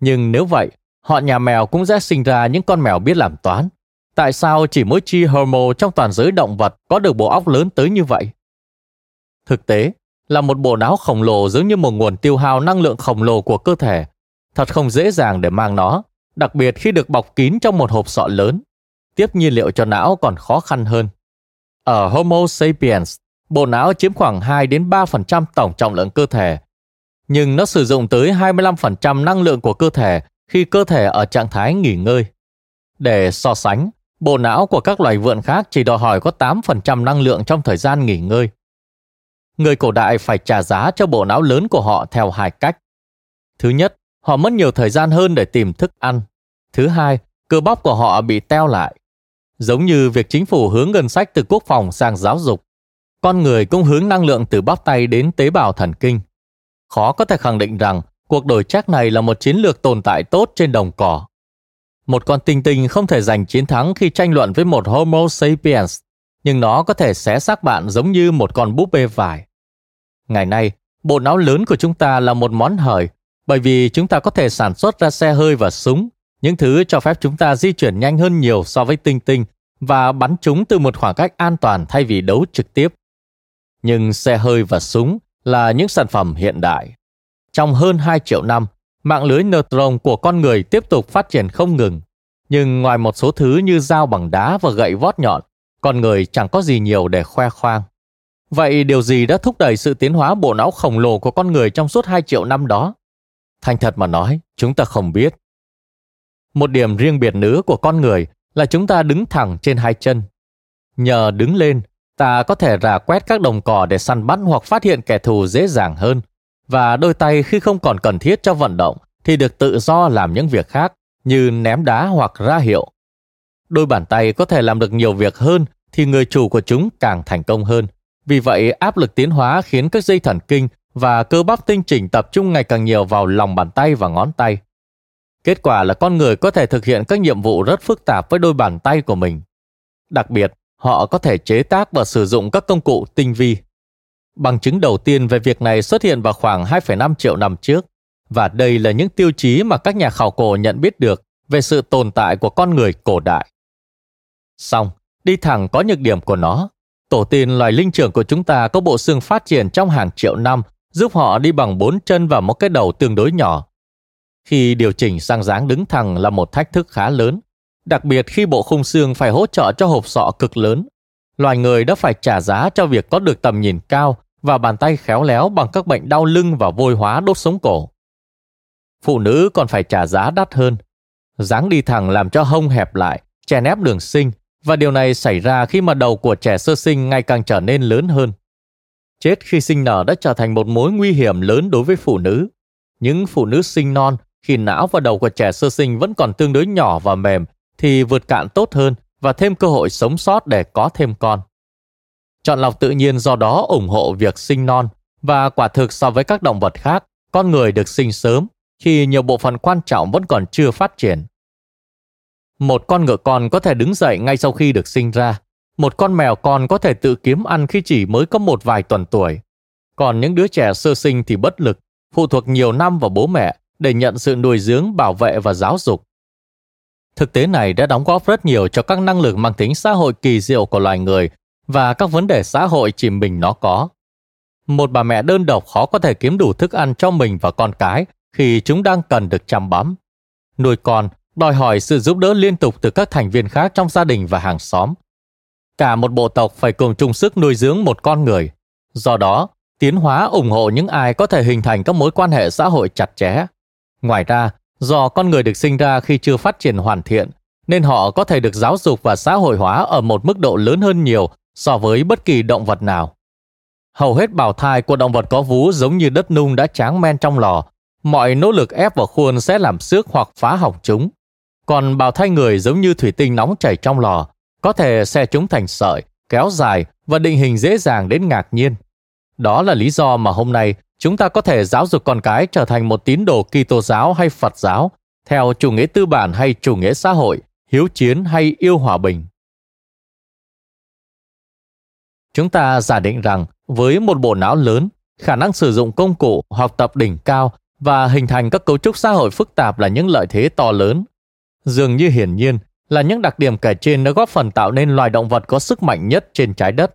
Nhưng nếu vậy, họ nhà mèo cũng sẽ sinh ra những con mèo biết làm toán. Tại sao chỉ mỗi chi Homo trong toàn giới động vật có được bộ óc lớn tới như vậy? Thực tế, là một bộ não khổng lồ giống như một nguồn tiêu hao năng lượng khổng lồ của cơ thể. Thật không dễ dàng để mang nó, đặc biệt khi được bọc kín trong một hộp sọ lớn. Tiếp nhiên liệu cho não còn khó khăn hơn. Ở Homo sapiens, bộ não chiếm khoảng 2 đến 3% tổng trọng lượng cơ thể. Nhưng nó sử dụng tới 25% năng lượng của cơ thể khi cơ thể ở trạng thái nghỉ ngơi. Để so sánh, bộ não của các loài vượn khác chỉ đòi hỏi có 8% năng lượng trong thời gian nghỉ ngơi. Người cổ đại phải trả giá cho bộ não lớn của họ theo hai cách. Thứ nhất, họ mất nhiều thời gian hơn để tìm thức ăn. Thứ hai, cơ bắp của họ bị teo lại. Giống như việc chính phủ hướng ngân sách từ quốc phòng sang giáo dục, con người cũng hướng năng lượng từ bắp tay đến tế bào thần kinh. Khó có thể khẳng định rằng cuộc đổi trác này là một chiến lược tồn tại tốt trên đồng cỏ. Một con tinh tinh không thể giành chiến thắng khi tranh luận với một Homo sapiens, nhưng nó có thể xé xác bạn giống như một con búp bê vải. Ngày nay, bộ não lớn của chúng ta là một món hời, bởi vì chúng ta có thể sản xuất ra xe hơi và súng, những thứ cho phép chúng ta di chuyển nhanh hơn nhiều so với tinh tinh và bắn chúng từ một khoảng cách an toàn thay vì đấu trực tiếp. Nhưng xe hơi và súng là những sản phẩm hiện đại. Trong hơn 2 triệu năm, mạng lưới neutron của con người tiếp tục phát triển không ngừng. Nhưng ngoài một số thứ như dao bằng đá và gậy vót nhọn, con người chẳng có gì nhiều để khoe khoang. Vậy điều gì đã thúc đẩy sự tiến hóa bộ não khổng lồ của con người trong suốt 2 triệu năm đó? Thành thật mà nói, chúng ta không biết. Một điểm riêng biệt nữa của con người là chúng ta đứng thẳng trên hai chân. Nhờ đứng lên, ta có thể rà quét các đồng cỏ để săn bắt hoặc phát hiện kẻ thù dễ dàng hơn. Và đôi tay khi không còn cần thiết cho vận động thì được tự do làm những việc khác như ném đá hoặc ra hiệu. Đôi bàn tay có thể làm được nhiều việc hơn thì người chủ của chúng càng thành công hơn. Vì vậy, áp lực tiến hóa khiến các dây thần kinh và cơ bắp tinh chỉnh tập trung ngày càng nhiều vào lòng bàn tay và ngón tay. Kết quả là con người có thể thực hiện các nhiệm vụ rất phức tạp với đôi bàn tay của mình. Đặc biệt, họ có thể chế tác và sử dụng các công cụ tinh vi. Bằng chứng đầu tiên về việc này xuất hiện vào khoảng 2,5 triệu năm trước, và đây là những tiêu chí mà các nhà khảo cổ nhận biết được về sự tồn tại của con người cổ đại. Xong, đi thẳng có nhược điểm của nó. Tổ tiên loài linh trưởng của chúng ta có bộ xương phát triển trong hàng triệu năm, giúp họ đi bằng bốn chân và một cái đầu tương đối nhỏ, khi điều chỉnh sang dáng đứng thẳng là một thách thức khá lớn, đặc biệt khi bộ khung xương phải hỗ trợ cho hộp sọ cực lớn. Loài người đã phải trả giá cho việc có được tầm nhìn cao và bàn tay khéo léo bằng các bệnh đau lưng và vôi hóa đốt sống cổ. Phụ nữ còn phải trả giá đắt hơn. Dáng đi thẳng làm cho hông hẹp lại, chèn ép đường sinh và điều này xảy ra khi mà đầu của trẻ sơ sinh ngày càng trở nên lớn hơn. Chết khi sinh nở đã trở thành một mối nguy hiểm lớn đối với phụ nữ. Những phụ nữ sinh non khi não và đầu của trẻ sơ sinh vẫn còn tương đối nhỏ và mềm thì vượt cạn tốt hơn và thêm cơ hội sống sót để có thêm con. Chọn lọc tự nhiên do đó ủng hộ việc sinh non và quả thực so với các động vật khác, con người được sinh sớm khi nhiều bộ phận quan trọng vẫn còn chưa phát triển. Một con ngựa con có thể đứng dậy ngay sau khi được sinh ra. Một con mèo con có thể tự kiếm ăn khi chỉ mới có một vài tuần tuổi. Còn những đứa trẻ sơ sinh thì bất lực, phụ thuộc nhiều năm vào bố mẹ để nhận sự nuôi dưỡng, bảo vệ và giáo dục. Thực tế này đã đóng góp rất nhiều cho các năng lực mang tính xã hội kỳ diệu của loài người và các vấn đề xã hội chỉ mình nó có. Một bà mẹ đơn độc khó có thể kiếm đủ thức ăn cho mình và con cái khi chúng đang cần được chăm bắm. Nuôi con đòi hỏi sự giúp đỡ liên tục từ các thành viên khác trong gia đình và hàng xóm. Cả một bộ tộc phải cùng chung sức nuôi dưỡng một con người. Do đó, tiến hóa ủng hộ những ai có thể hình thành các mối quan hệ xã hội chặt chẽ. Ngoài ra, do con người được sinh ra khi chưa phát triển hoàn thiện, nên họ có thể được giáo dục và xã hội hóa ở một mức độ lớn hơn nhiều so với bất kỳ động vật nào. Hầu hết bào thai của động vật có vú giống như đất nung đã tráng men trong lò, mọi nỗ lực ép vào khuôn sẽ làm xước hoặc phá hỏng chúng. Còn bào thai người giống như thủy tinh nóng chảy trong lò, có thể xe chúng thành sợi, kéo dài và định hình dễ dàng đến ngạc nhiên. Đó là lý do mà hôm nay chúng ta có thể giáo dục con cái trở thành một tín đồ Kitô giáo hay Phật giáo, theo chủ nghĩa tư bản hay chủ nghĩa xã hội, hiếu chiến hay yêu hòa bình. Chúng ta giả định rằng với một bộ não lớn, khả năng sử dụng công cụ, học tập đỉnh cao và hình thành các cấu trúc xã hội phức tạp là những lợi thế to lớn. Dường như hiển nhiên là những đặc điểm kể trên đã góp phần tạo nên loài động vật có sức mạnh nhất trên trái đất.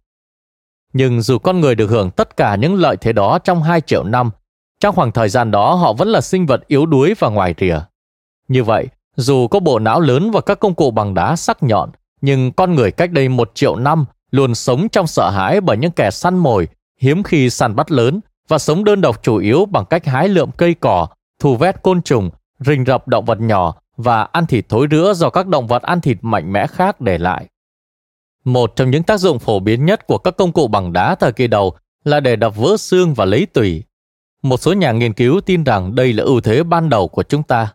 Nhưng dù con người được hưởng tất cả những lợi thế đó trong 2 triệu năm, trong khoảng thời gian đó họ vẫn là sinh vật yếu đuối và ngoài rìa. Như vậy, dù có bộ não lớn và các công cụ bằng đá sắc nhọn, nhưng con người cách đây một triệu năm luôn sống trong sợ hãi bởi những kẻ săn mồi, hiếm khi săn bắt lớn và sống đơn độc chủ yếu bằng cách hái lượm cây cỏ, thù vét côn trùng, rình rập động vật nhỏ và ăn thịt thối rữa do các động vật ăn thịt mạnh mẽ khác để lại. Một trong những tác dụng phổ biến nhất của các công cụ bằng đá thời kỳ đầu là để đập vỡ xương và lấy tủy. Một số nhà nghiên cứu tin rằng đây là ưu thế ban đầu của chúng ta.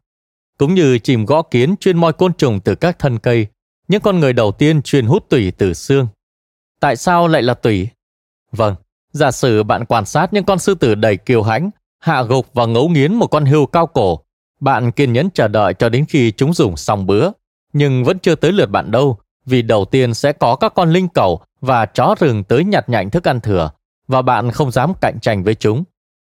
Cũng như chìm gõ kiến chuyên moi côn trùng từ các thân cây, những con người đầu tiên chuyên hút tủy từ xương. Tại sao lại là tủy? Vâng, giả sử bạn quan sát những con sư tử đầy kiêu hãnh, hạ gục và ngấu nghiến một con hươu cao cổ, bạn kiên nhẫn chờ đợi cho đến khi chúng dùng xong bữa, nhưng vẫn chưa tới lượt bạn đâu, vì đầu tiên sẽ có các con linh cầu và chó rừng tới nhặt nhạnh thức ăn thừa, và bạn không dám cạnh tranh với chúng.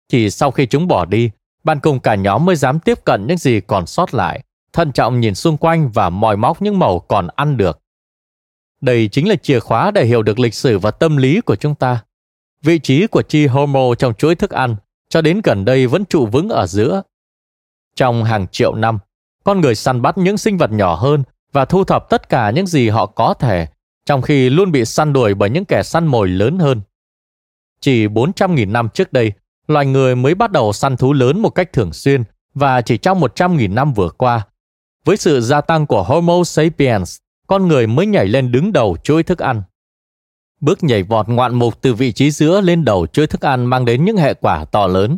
Chỉ sau khi chúng bỏ đi, bạn cùng cả nhóm mới dám tiếp cận những gì còn sót lại, thận trọng nhìn xung quanh và mòi móc những màu còn ăn được. Đây chính là chìa khóa để hiểu được lịch sử và tâm lý của chúng ta. Vị trí của chi homo trong chuỗi thức ăn cho đến gần đây vẫn trụ vững ở giữa. Trong hàng triệu năm, con người săn bắt những sinh vật nhỏ hơn và thu thập tất cả những gì họ có thể, trong khi luôn bị săn đuổi bởi những kẻ săn mồi lớn hơn. Chỉ 400.000 năm trước đây, loài người mới bắt đầu săn thú lớn một cách thường xuyên và chỉ trong 100.000 năm vừa qua, với sự gia tăng của Homo sapiens, con người mới nhảy lên đứng đầu chuỗi thức ăn. Bước nhảy vọt ngoạn mục từ vị trí giữa lên đầu chuỗi thức ăn mang đến những hệ quả to lớn.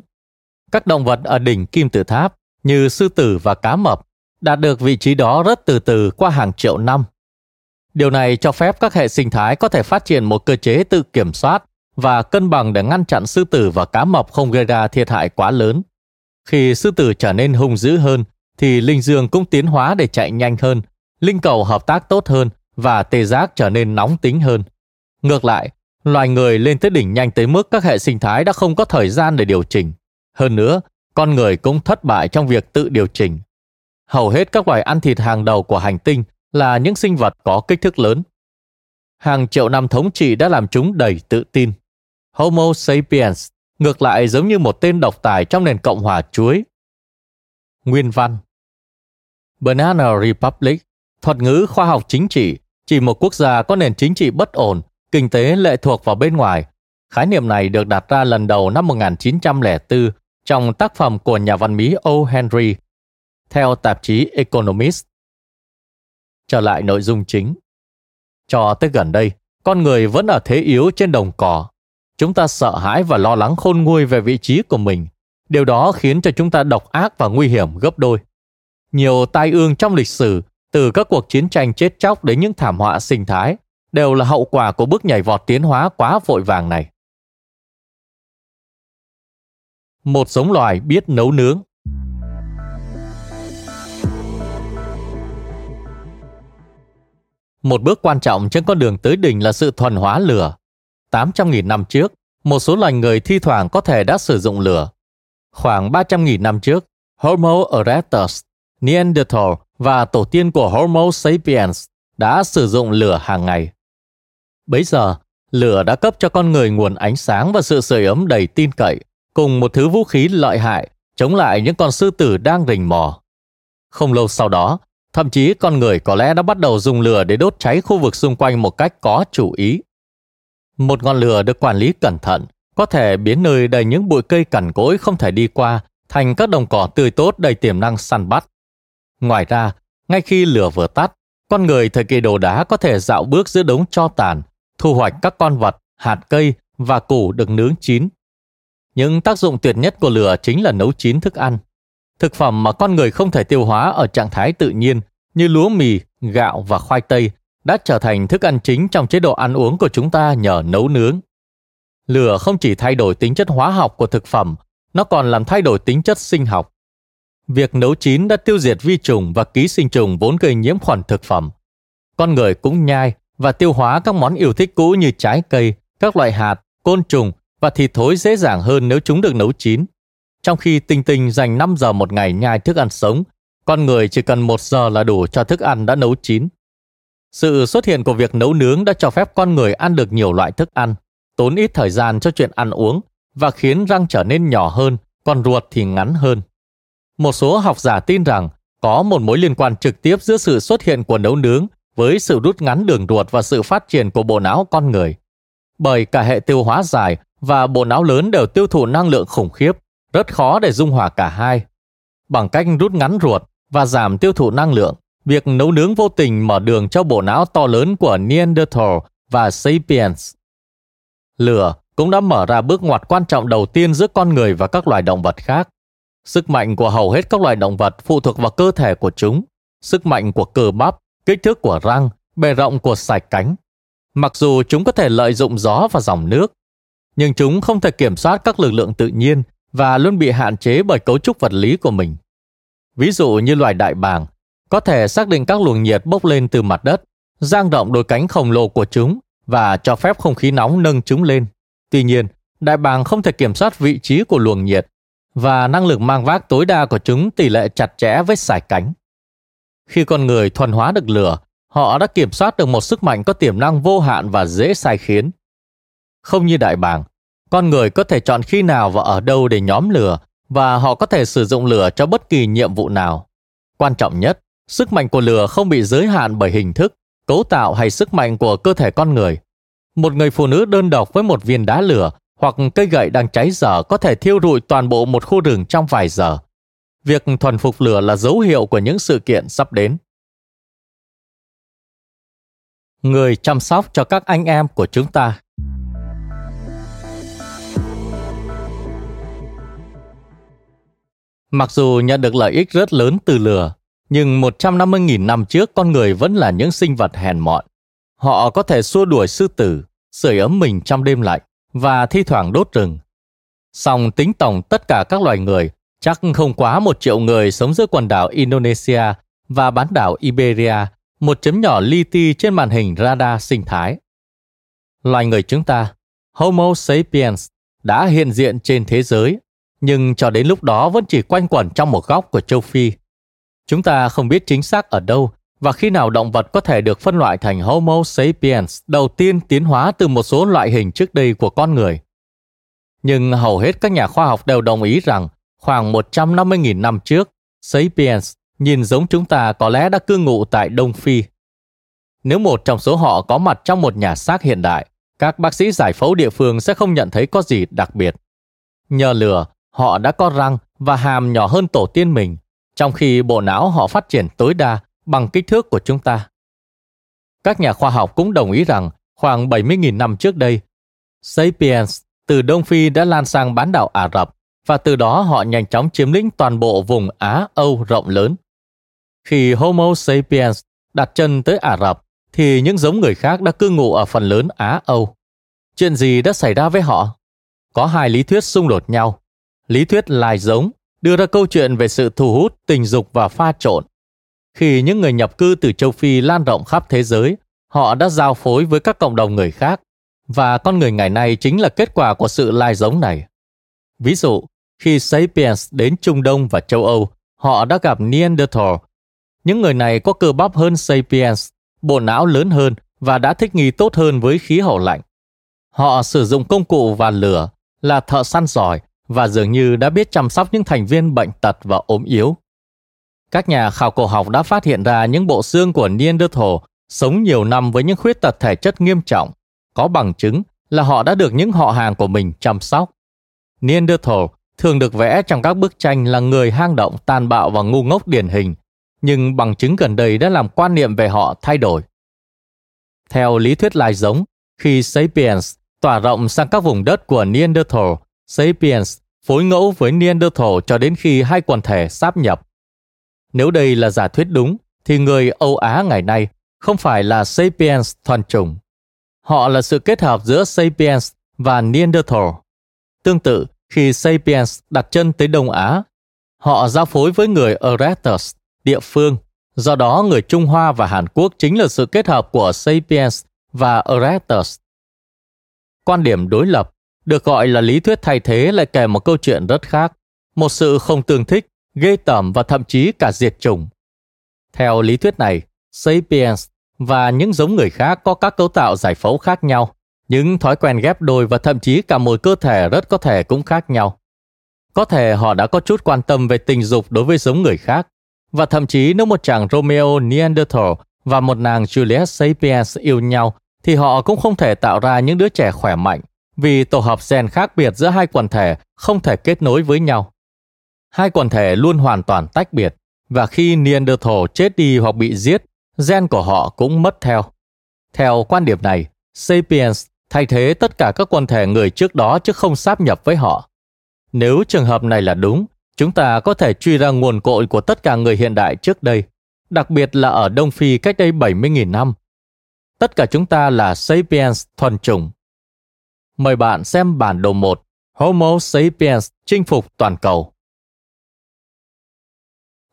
Các động vật ở đỉnh kim tự tháp như sư tử và cá mập đạt được vị trí đó rất từ từ qua hàng triệu năm. Điều này cho phép các hệ sinh thái có thể phát triển một cơ chế tự kiểm soát và cân bằng để ngăn chặn sư tử và cá mập không gây ra thiệt hại quá lớn. Khi sư tử trở nên hung dữ hơn, thì linh dương cũng tiến hóa để chạy nhanh hơn, linh cầu hợp tác tốt hơn và tê giác trở nên nóng tính hơn. Ngược lại, loài người lên tới đỉnh nhanh tới mức các hệ sinh thái đã không có thời gian để điều chỉnh. Hơn nữa, con người cũng thất bại trong việc tự điều chỉnh. Hầu hết các loài ăn thịt hàng đầu của hành tinh là những sinh vật có kích thước lớn. Hàng triệu năm thống trị đã làm chúng đầy tự tin. Homo sapiens ngược lại giống như một tên độc tài trong nền cộng hòa chuối. Nguyên văn Banana Republic, thuật ngữ khoa học chính trị, chỉ một quốc gia có nền chính trị bất ổn, kinh tế lệ thuộc vào bên ngoài. Khái niệm này được đặt ra lần đầu năm 1904 trong tác phẩm của nhà văn Mỹ O. Henry, theo tạp chí Economist. Trở lại nội dung chính. Cho tới gần đây, con người vẫn ở thế yếu trên đồng cỏ. Chúng ta sợ hãi và lo lắng khôn nguôi về vị trí của mình. Điều đó khiến cho chúng ta độc ác và nguy hiểm gấp đôi. Nhiều tai ương trong lịch sử, từ các cuộc chiến tranh chết chóc đến những thảm họa sinh thái, đều là hậu quả của bước nhảy vọt tiến hóa quá vội vàng này. Một giống loài biết nấu nướng Một bước quan trọng trên con đường tới đỉnh là sự thuần hóa lửa. 800.000 năm trước, một số loài người thi thoảng có thể đã sử dụng lửa. Khoảng 300.000 năm trước, Homo erectus, Neanderthal và tổ tiên của Homo sapiens đã sử dụng lửa hàng ngày. Bấy giờ, lửa đã cấp cho con người nguồn ánh sáng và sự sưởi ấm đầy tin cậy, cùng một thứ vũ khí lợi hại chống lại những con sư tử đang rình mò. Không lâu sau đó, thậm chí con người có lẽ đã bắt đầu dùng lửa để đốt cháy khu vực xung quanh một cách có chủ ý. Một ngọn lửa được quản lý cẩn thận có thể biến nơi đầy những bụi cây cằn cỗi không thể đi qua thành các đồng cỏ tươi tốt đầy tiềm năng săn bắt. Ngoài ra, ngay khi lửa vừa tắt, con người thời kỳ đồ đá có thể dạo bước giữa đống cho tàn, thu hoạch các con vật, hạt cây và củ được nướng chín. Những tác dụng tuyệt nhất của lửa chính là nấu chín thức ăn. Thực phẩm mà con người không thể tiêu hóa ở trạng thái tự nhiên như lúa mì, gạo và khoai tây đã trở thành thức ăn chính trong chế độ ăn uống của chúng ta nhờ nấu nướng. Lửa không chỉ thay đổi tính chất hóa học của thực phẩm, nó còn làm thay đổi tính chất sinh học. Việc nấu chín đã tiêu diệt vi trùng và ký sinh trùng vốn gây nhiễm khuẩn thực phẩm. Con người cũng nhai và tiêu hóa các món yêu thích cũ như trái cây, các loại hạt, côn trùng và thịt thối dễ dàng hơn nếu chúng được nấu chín. Trong khi tinh tinh dành 5 giờ một ngày nhai thức ăn sống, con người chỉ cần một giờ là đủ cho thức ăn đã nấu chín. Sự xuất hiện của việc nấu nướng đã cho phép con người ăn được nhiều loại thức ăn, tốn ít thời gian cho chuyện ăn uống và khiến răng trở nên nhỏ hơn, còn ruột thì ngắn hơn. Một số học giả tin rằng có một mối liên quan trực tiếp giữa sự xuất hiện của nấu nướng với sự rút ngắn đường ruột và sự phát triển của bộ não con người. Bởi cả hệ tiêu hóa dài và bộ não lớn đều tiêu thụ năng lượng khủng khiếp, rất khó để dung hòa cả hai. Bằng cách rút ngắn ruột và giảm tiêu thụ năng lượng, việc nấu nướng vô tình mở đường cho bộ não to lớn của Neanderthal và Sapiens. Lửa cũng đã mở ra bước ngoặt quan trọng đầu tiên giữa con người và các loài động vật khác. Sức mạnh của hầu hết các loài động vật phụ thuộc vào cơ thể của chúng, sức mạnh của cơ bắp, kích thước của răng, bề rộng của sải cánh. Mặc dù chúng có thể lợi dụng gió và dòng nước, nhưng chúng không thể kiểm soát các lực lượng tự nhiên và luôn bị hạn chế bởi cấu trúc vật lý của mình. Ví dụ như loài đại bàng, có thể xác định các luồng nhiệt bốc lên từ mặt đất, giang rộng đôi cánh khổng lồ của chúng và cho phép không khí nóng nâng chúng lên. Tuy nhiên, đại bàng không thể kiểm soát vị trí của luồng nhiệt và năng lực mang vác tối đa của chúng tỷ lệ chặt chẽ với sải cánh. Khi con người thuần hóa được lửa, họ đã kiểm soát được một sức mạnh có tiềm năng vô hạn và dễ sai khiến. Không như đại bàng, con người có thể chọn khi nào và ở đâu để nhóm lửa và họ có thể sử dụng lửa cho bất kỳ nhiệm vụ nào. Quan trọng nhất, sức mạnh của lửa không bị giới hạn bởi hình thức, cấu tạo hay sức mạnh của cơ thể con người. Một người phụ nữ đơn độc với một viên đá lửa hoặc cây gậy đang cháy dở có thể thiêu rụi toàn bộ một khu rừng trong vài giờ. Việc thuần phục lửa là dấu hiệu của những sự kiện sắp đến. Người chăm sóc cho các anh em của chúng ta Mặc dù nhận được lợi ích rất lớn từ lửa, nhưng 150.000 năm trước con người vẫn là những sinh vật hèn mọn. Họ có thể xua đuổi sư tử, sưởi ấm mình trong đêm lạnh và thi thoảng đốt rừng. Song tính tổng tất cả các loài người, chắc không quá một triệu người sống giữa quần đảo Indonesia và bán đảo Iberia, một chấm nhỏ li ti trên màn hình radar sinh thái. Loài người chúng ta, Homo sapiens, đã hiện diện trên thế giới nhưng cho đến lúc đó vẫn chỉ quanh quẩn trong một góc của châu Phi. Chúng ta không biết chính xác ở đâu và khi nào động vật có thể được phân loại thành Homo sapiens đầu tiên tiến hóa từ một số loại hình trước đây của con người. Nhưng hầu hết các nhà khoa học đều đồng ý rằng khoảng 150.000 năm trước, sapiens nhìn giống chúng ta có lẽ đã cư ngụ tại Đông Phi. Nếu một trong số họ có mặt trong một nhà xác hiện đại, các bác sĩ giải phẫu địa phương sẽ không nhận thấy có gì đặc biệt. Nhờ lửa, họ đã có răng và hàm nhỏ hơn tổ tiên mình, trong khi bộ não họ phát triển tối đa bằng kích thước của chúng ta. Các nhà khoa học cũng đồng ý rằng khoảng 70.000 năm trước đây, Sapiens từ Đông Phi đã lan sang bán đảo Ả Rập và từ đó họ nhanh chóng chiếm lĩnh toàn bộ vùng Á-Âu rộng lớn. Khi Homo sapiens đặt chân tới Ả Rập, thì những giống người khác đã cư ngụ ở phần lớn Á-Âu. Chuyện gì đã xảy ra với họ? Có hai lý thuyết xung đột nhau lý thuyết lai giống đưa ra câu chuyện về sự thu hút, tình dục và pha trộn. Khi những người nhập cư từ châu Phi lan rộng khắp thế giới, họ đã giao phối với các cộng đồng người khác, và con người ngày nay chính là kết quả của sự lai giống này. Ví dụ, khi Sapiens đến Trung Đông và châu Âu, họ đã gặp Neanderthal. Những người này có cơ bắp hơn Sapiens, bộ não lớn hơn và đã thích nghi tốt hơn với khí hậu lạnh. Họ sử dụng công cụ và lửa, là thợ săn giỏi và dường như đã biết chăm sóc những thành viên bệnh tật và ốm yếu. Các nhà khảo cổ học đã phát hiện ra những bộ xương của Neanderthal sống nhiều năm với những khuyết tật thể chất nghiêm trọng, có bằng chứng là họ đã được những họ hàng của mình chăm sóc. Neanderthal thường được vẽ trong các bức tranh là người hang động tàn bạo và ngu ngốc điển hình, nhưng bằng chứng gần đây đã làm quan niệm về họ thay đổi. Theo lý thuyết lai giống, khi Sapiens tỏa rộng sang các vùng đất của Neanderthal Sapiens phối ngẫu với Neanderthal cho đến khi hai quần thể sáp nhập. Nếu đây là giả thuyết đúng, thì người Âu Á ngày nay không phải là Sapiens thuần chủng. Họ là sự kết hợp giữa Sapiens và Neanderthal. Tương tự, khi Sapiens đặt chân tới Đông Á, họ giao phối với người Erectus, địa phương. Do đó, người Trung Hoa và Hàn Quốc chính là sự kết hợp của Sapiens và Erectus. Quan điểm đối lập được gọi là lý thuyết thay thế lại kể một câu chuyện rất khác, một sự không tương thích, ghê tởm và thậm chí cả diệt chủng. Theo lý thuyết này, Sapiens và những giống người khác có các cấu tạo giải phẫu khác nhau, những thói quen ghép đôi và thậm chí cả một cơ thể rất có thể cũng khác nhau. Có thể họ đã có chút quan tâm về tình dục đối với giống người khác, và thậm chí nếu một chàng Romeo Neanderthal và một nàng Juliet Sapiens yêu nhau thì họ cũng không thể tạo ra những đứa trẻ khỏe mạnh vì tổ hợp gen khác biệt giữa hai quần thể không thể kết nối với nhau. Hai quần thể luôn hoàn toàn tách biệt và khi Neanderthal chết đi hoặc bị giết, gen của họ cũng mất theo. Theo quan điểm này, Sapiens thay thế tất cả các quần thể người trước đó chứ không sáp nhập với họ. Nếu trường hợp này là đúng, chúng ta có thể truy ra nguồn cội của tất cả người hiện đại trước đây, đặc biệt là ở Đông Phi cách đây 70.000 năm. Tất cả chúng ta là Sapiens thuần chủng. Mời bạn xem bản đồ 1 Homo sapiens chinh phục toàn cầu.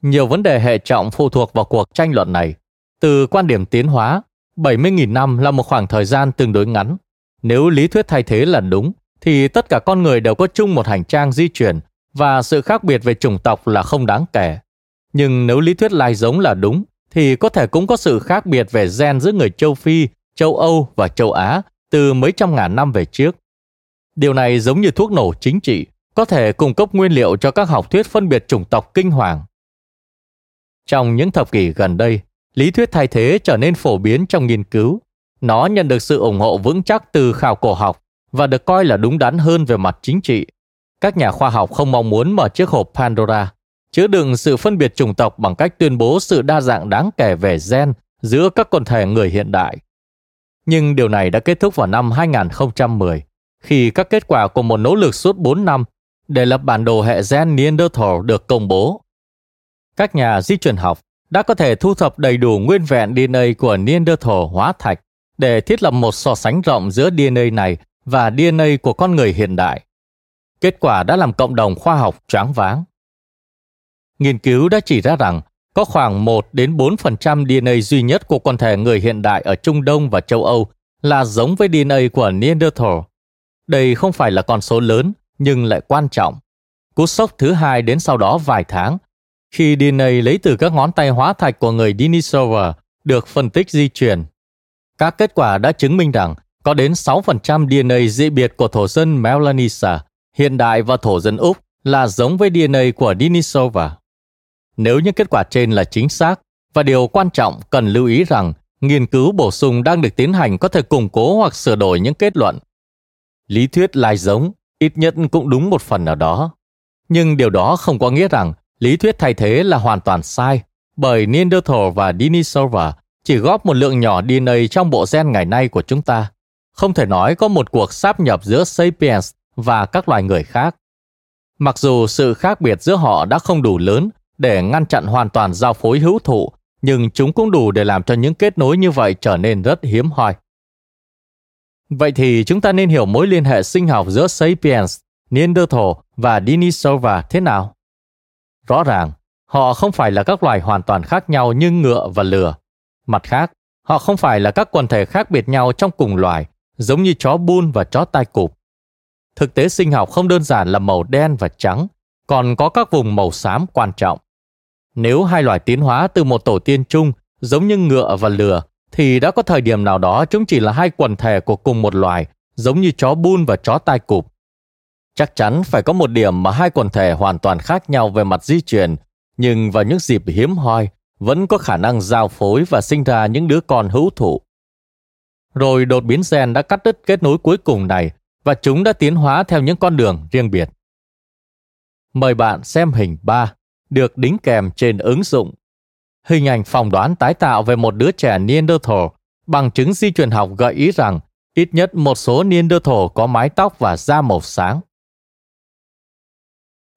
Nhiều vấn đề hệ trọng phụ thuộc vào cuộc tranh luận này. Từ quan điểm tiến hóa, 70.000 năm là một khoảng thời gian tương đối ngắn. Nếu lý thuyết thay thế là đúng, thì tất cả con người đều có chung một hành trang di chuyển và sự khác biệt về chủng tộc là không đáng kể. Nhưng nếu lý thuyết lai giống là đúng, thì có thể cũng có sự khác biệt về gen giữa người châu Phi, châu Âu và châu Á từ mấy trăm ngàn năm về trước. Điều này giống như thuốc nổ chính trị, có thể cung cấp nguyên liệu cho các học thuyết phân biệt chủng tộc kinh hoàng. Trong những thập kỷ gần đây, lý thuyết thay thế trở nên phổ biến trong nghiên cứu. Nó nhận được sự ủng hộ vững chắc từ khảo cổ học và được coi là đúng đắn hơn về mặt chính trị. Các nhà khoa học không mong muốn mở chiếc hộp Pandora, chứa đựng sự phân biệt chủng tộc bằng cách tuyên bố sự đa dạng đáng kể về gen giữa các quần thể người hiện đại. Nhưng điều này đã kết thúc vào năm 2010, khi các kết quả của một nỗ lực suốt 4 năm để lập bản đồ hệ gen Neanderthal được công bố. Các nhà di truyền học đã có thể thu thập đầy đủ nguyên vẹn DNA của Neanderthal hóa thạch để thiết lập một so sánh rộng giữa DNA này và DNA của con người hiện đại. Kết quả đã làm cộng đồng khoa học choáng váng. Nghiên cứu đã chỉ ra rằng có khoảng 1 đến 4% DNA duy nhất của quần thể người hiện đại ở Trung Đông và châu Âu là giống với DNA của Neanderthal. Đây không phải là con số lớn, nhưng lại quan trọng. Cú sốc thứ hai đến sau đó vài tháng, khi DNA lấy từ các ngón tay hóa thạch của người Denisova được phân tích di truyền. Các kết quả đã chứng minh rằng có đến 6% DNA dị biệt của thổ dân Melanesia, hiện đại và thổ dân Úc là giống với DNA của Denisova. Nếu những kết quả trên là chính xác, và điều quan trọng cần lưu ý rằng nghiên cứu bổ sung đang được tiến hành có thể củng cố hoặc sửa đổi những kết luận. Lý thuyết lai giống ít nhất cũng đúng một phần nào đó. Nhưng điều đó không có nghĩa rằng lý thuyết thay thế là hoàn toàn sai, bởi Neanderthal và Denisova chỉ góp một lượng nhỏ DNA trong bộ gen ngày nay của chúng ta. Không thể nói có một cuộc sáp nhập giữa Sapiens và các loài người khác. Mặc dù sự khác biệt giữa họ đã không đủ lớn để ngăn chặn hoàn toàn giao phối hữu thụ, nhưng chúng cũng đủ để làm cho những kết nối như vậy trở nên rất hiếm hoi. Vậy thì chúng ta nên hiểu mối liên hệ sinh học giữa Sapiens, Neanderthal và Denisova thế nào? Rõ ràng, họ không phải là các loài hoàn toàn khác nhau như ngựa và lừa. Mặt khác, họ không phải là các quần thể khác biệt nhau trong cùng loài, giống như chó bun và chó tai cụp. Thực tế sinh học không đơn giản là màu đen và trắng, còn có các vùng màu xám quan trọng. Nếu hai loài tiến hóa từ một tổ tiên chung, giống như ngựa và lừa, thì đã có thời điểm nào đó chúng chỉ là hai quần thể của cùng một loài, giống như chó bun và chó tai cụp. Chắc chắn phải có một điểm mà hai quần thể hoàn toàn khác nhau về mặt di truyền, nhưng vào những dịp hiếm hoi, vẫn có khả năng giao phối và sinh ra những đứa con hữu thụ. Rồi đột biến gen đã cắt đứt kết nối cuối cùng này và chúng đã tiến hóa theo những con đường riêng biệt. Mời bạn xem hình 3, được đính kèm trên ứng dụng. Hình ảnh phỏng đoán tái tạo về một đứa trẻ Neanderthal bằng chứng di truyền học gợi ý rằng ít nhất một số Neanderthal có mái tóc và da màu sáng.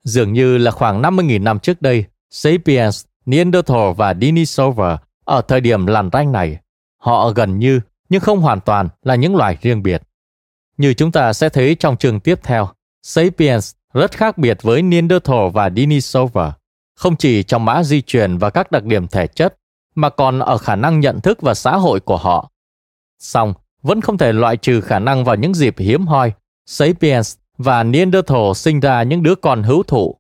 Dường như là khoảng 50.000 năm trước đây, Sapiens, Neanderthal và Denisova ở thời điểm làn ranh này, họ gần như nhưng không hoàn toàn là những loài riêng biệt. Như chúng ta sẽ thấy trong chương tiếp theo, Sapiens rất khác biệt với Neanderthal và Denisova, không chỉ trong mã di truyền và các đặc điểm thể chất, mà còn ở khả năng nhận thức và xã hội của họ. Song, vẫn không thể loại trừ khả năng vào những dịp hiếm hoi, Sapiens và Neanderthal sinh ra những đứa con hữu thụ.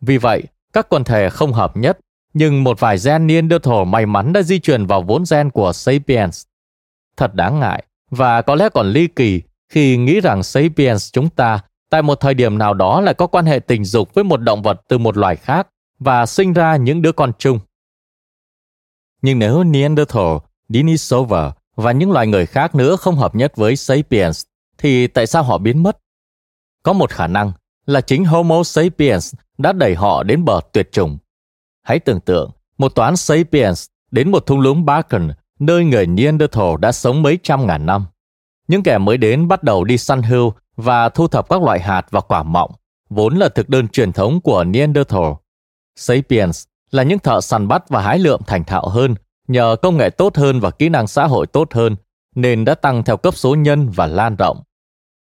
Vì vậy, các quần thể không hợp nhất, nhưng một vài gen Neanderthal may mắn đã di truyền vào vốn gen của Sapiens. Thật đáng ngại, và có lẽ còn ly kỳ khi nghĩ rằng Sapiens chúng ta tại một thời điểm nào đó lại có quan hệ tình dục với một động vật từ một loài khác và sinh ra những đứa con chung. Nhưng nếu Neanderthal, Denisova và những loài người khác nữa không hợp nhất với Sapiens, thì tại sao họ biến mất? Có một khả năng là chính Homo sapiens đã đẩy họ đến bờ tuyệt chủng. Hãy tưởng tượng một toán sapiens đến một thung lũng Barken, nơi người Neanderthal đã sống mấy trăm ngàn năm. Những kẻ mới đến bắt đầu đi săn hươu và thu thập các loại hạt và quả mọng, vốn là thực đơn truyền thống của Neanderthal. Sapiens là những thợ săn bắt và hái lượm thành thạo hơn, nhờ công nghệ tốt hơn và kỹ năng xã hội tốt hơn, nên đã tăng theo cấp số nhân và lan rộng.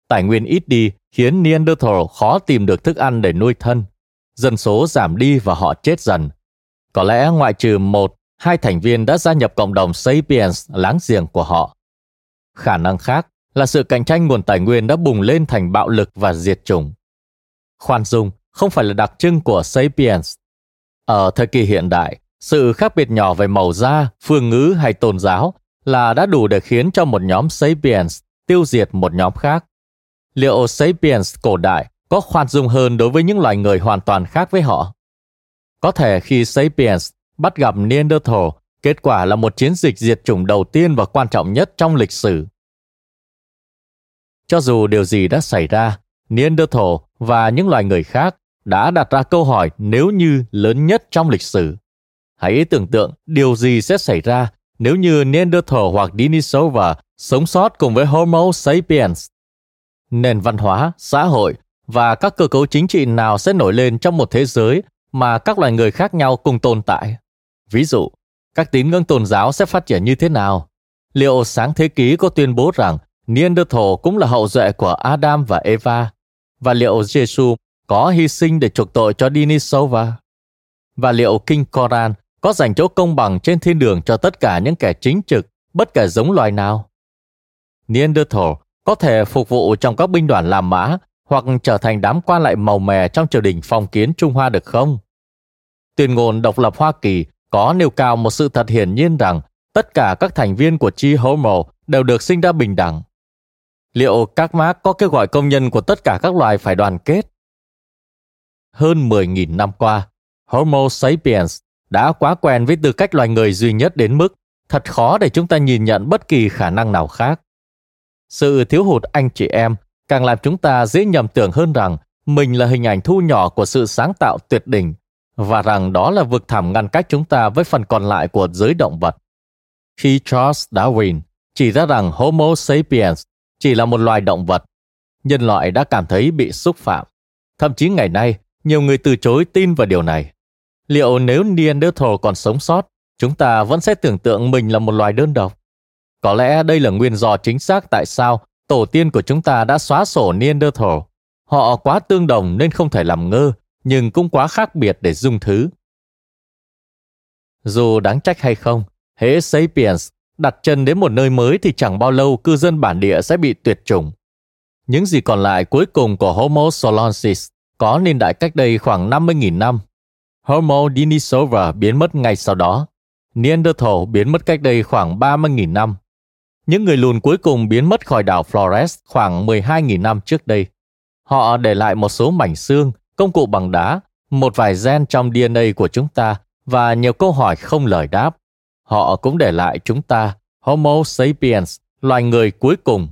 Tài nguyên ít đi khiến Neanderthal khó tìm được thức ăn để nuôi thân. Dân số giảm đi và họ chết dần. Có lẽ ngoại trừ một, hai thành viên đã gia nhập cộng đồng Sapiens láng giềng của họ. Khả năng khác là sự cạnh tranh nguồn tài nguyên đã bùng lên thành bạo lực và diệt chủng. Khoan dung không phải là đặc trưng của Sapiens. Ở thời kỳ hiện đại, sự khác biệt nhỏ về màu da, phương ngữ hay tôn giáo là đã đủ để khiến cho một nhóm Sapiens tiêu diệt một nhóm khác. Liệu Sapiens cổ đại có khoan dung hơn đối với những loài người hoàn toàn khác với họ? Có thể khi Sapiens bắt gặp Neanderthal, kết quả là một chiến dịch diệt chủng đầu tiên và quan trọng nhất trong lịch sử. Cho dù điều gì đã xảy ra, Neanderthal và những loài người khác đã đặt ra câu hỏi nếu như lớn nhất trong lịch sử. Hãy tưởng tượng điều gì sẽ xảy ra nếu như Neanderthal hoặc Denisova sống sót cùng với Homo sapiens. Nền văn hóa, xã hội và các cơ cấu chính trị nào sẽ nổi lên trong một thế giới mà các loài người khác nhau cùng tồn tại. Ví dụ, các tín ngưỡng tôn giáo sẽ phát triển như thế nào? Liệu sáng thế ký có tuyên bố rằng Neanderthal cũng là hậu duệ của Adam và Eva? Và liệu Jesus có hy sinh để chuộc tội cho Denisova? Và liệu Kinh Koran có dành chỗ công bằng trên thiên đường cho tất cả những kẻ chính trực, bất kể giống loài nào? Neanderthal có thể phục vụ trong các binh đoàn làm mã hoặc trở thành đám quan lại màu mè trong triều đình phong kiến Trung Hoa được không? Tuyên ngôn độc lập Hoa Kỳ có nêu cao một sự thật hiển nhiên rằng tất cả các thành viên của chi Homo đều được sinh ra bình đẳng. Liệu các Marx có kêu gọi công nhân của tất cả các loài phải đoàn kết? Hơn 10.000 năm qua, Homo sapiens đã quá quen với tư cách loài người duy nhất đến mức thật khó để chúng ta nhìn nhận bất kỳ khả năng nào khác. Sự thiếu hụt anh chị em càng làm chúng ta dễ nhầm tưởng hơn rằng mình là hình ảnh thu nhỏ của sự sáng tạo tuyệt đỉnh và rằng đó là vực thẳm ngăn cách chúng ta với phần còn lại của giới động vật. Khi Charles Darwin chỉ ra rằng Homo sapiens chỉ là một loài động vật, nhân loại đã cảm thấy bị xúc phạm. Thậm chí ngày nay, nhiều người từ chối tin vào điều này. Liệu nếu Neanderthal còn sống sót, chúng ta vẫn sẽ tưởng tượng mình là một loài đơn độc? Có lẽ đây là nguyên do chính xác tại sao tổ tiên của chúng ta đã xóa sổ Neanderthal. Họ quá tương đồng nên không thể làm ngơ, nhưng cũng quá khác biệt để dung thứ. Dù đáng trách hay không, hễ Sapiens đặt chân đến một nơi mới thì chẳng bao lâu cư dân bản địa sẽ bị tuyệt chủng. Những gì còn lại cuối cùng của Homo solonsis có niên đại cách đây khoảng 50.000 năm. Homo denisova biến mất ngay sau đó. Neanderthal biến mất cách đây khoảng 30.000 năm. Những người lùn cuối cùng biến mất khỏi đảo Flores khoảng 12.000 năm trước đây. Họ để lại một số mảnh xương, công cụ bằng đá, một vài gen trong DNA của chúng ta và nhiều câu hỏi không lời đáp. Họ cũng để lại chúng ta, Homo sapiens, loài người cuối cùng.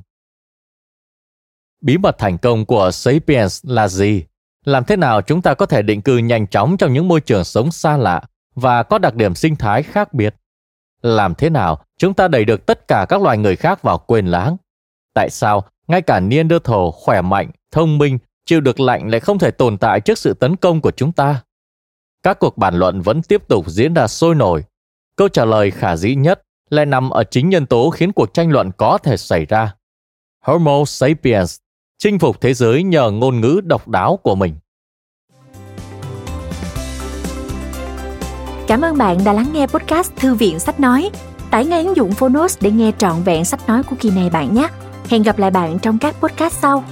Bí mật thành công của sapiens là gì? Làm thế nào chúng ta có thể định cư nhanh chóng trong những môi trường sống xa lạ và có đặc điểm sinh thái khác biệt? Làm thế nào chúng ta đẩy được tất cả các loài người khác vào quên lãng? Tại sao ngay cả Neanderthal khỏe mạnh, thông minh, chịu được lạnh lại không thể tồn tại trước sự tấn công của chúng ta? Các cuộc bàn luận vẫn tiếp tục diễn ra sôi nổi. Câu trả lời khả dĩ nhất lại nằm ở chính nhân tố khiến cuộc tranh luận có thể xảy ra. Homo sapiens chinh phục thế giới nhờ ngôn ngữ độc đáo của mình. Cảm ơn bạn đã lắng nghe podcast Thư viện Sách Nói. Tải ngay ứng dụng Phonos để nghe trọn vẹn sách nói của kỳ này bạn nhé. Hẹn gặp lại bạn trong các podcast sau.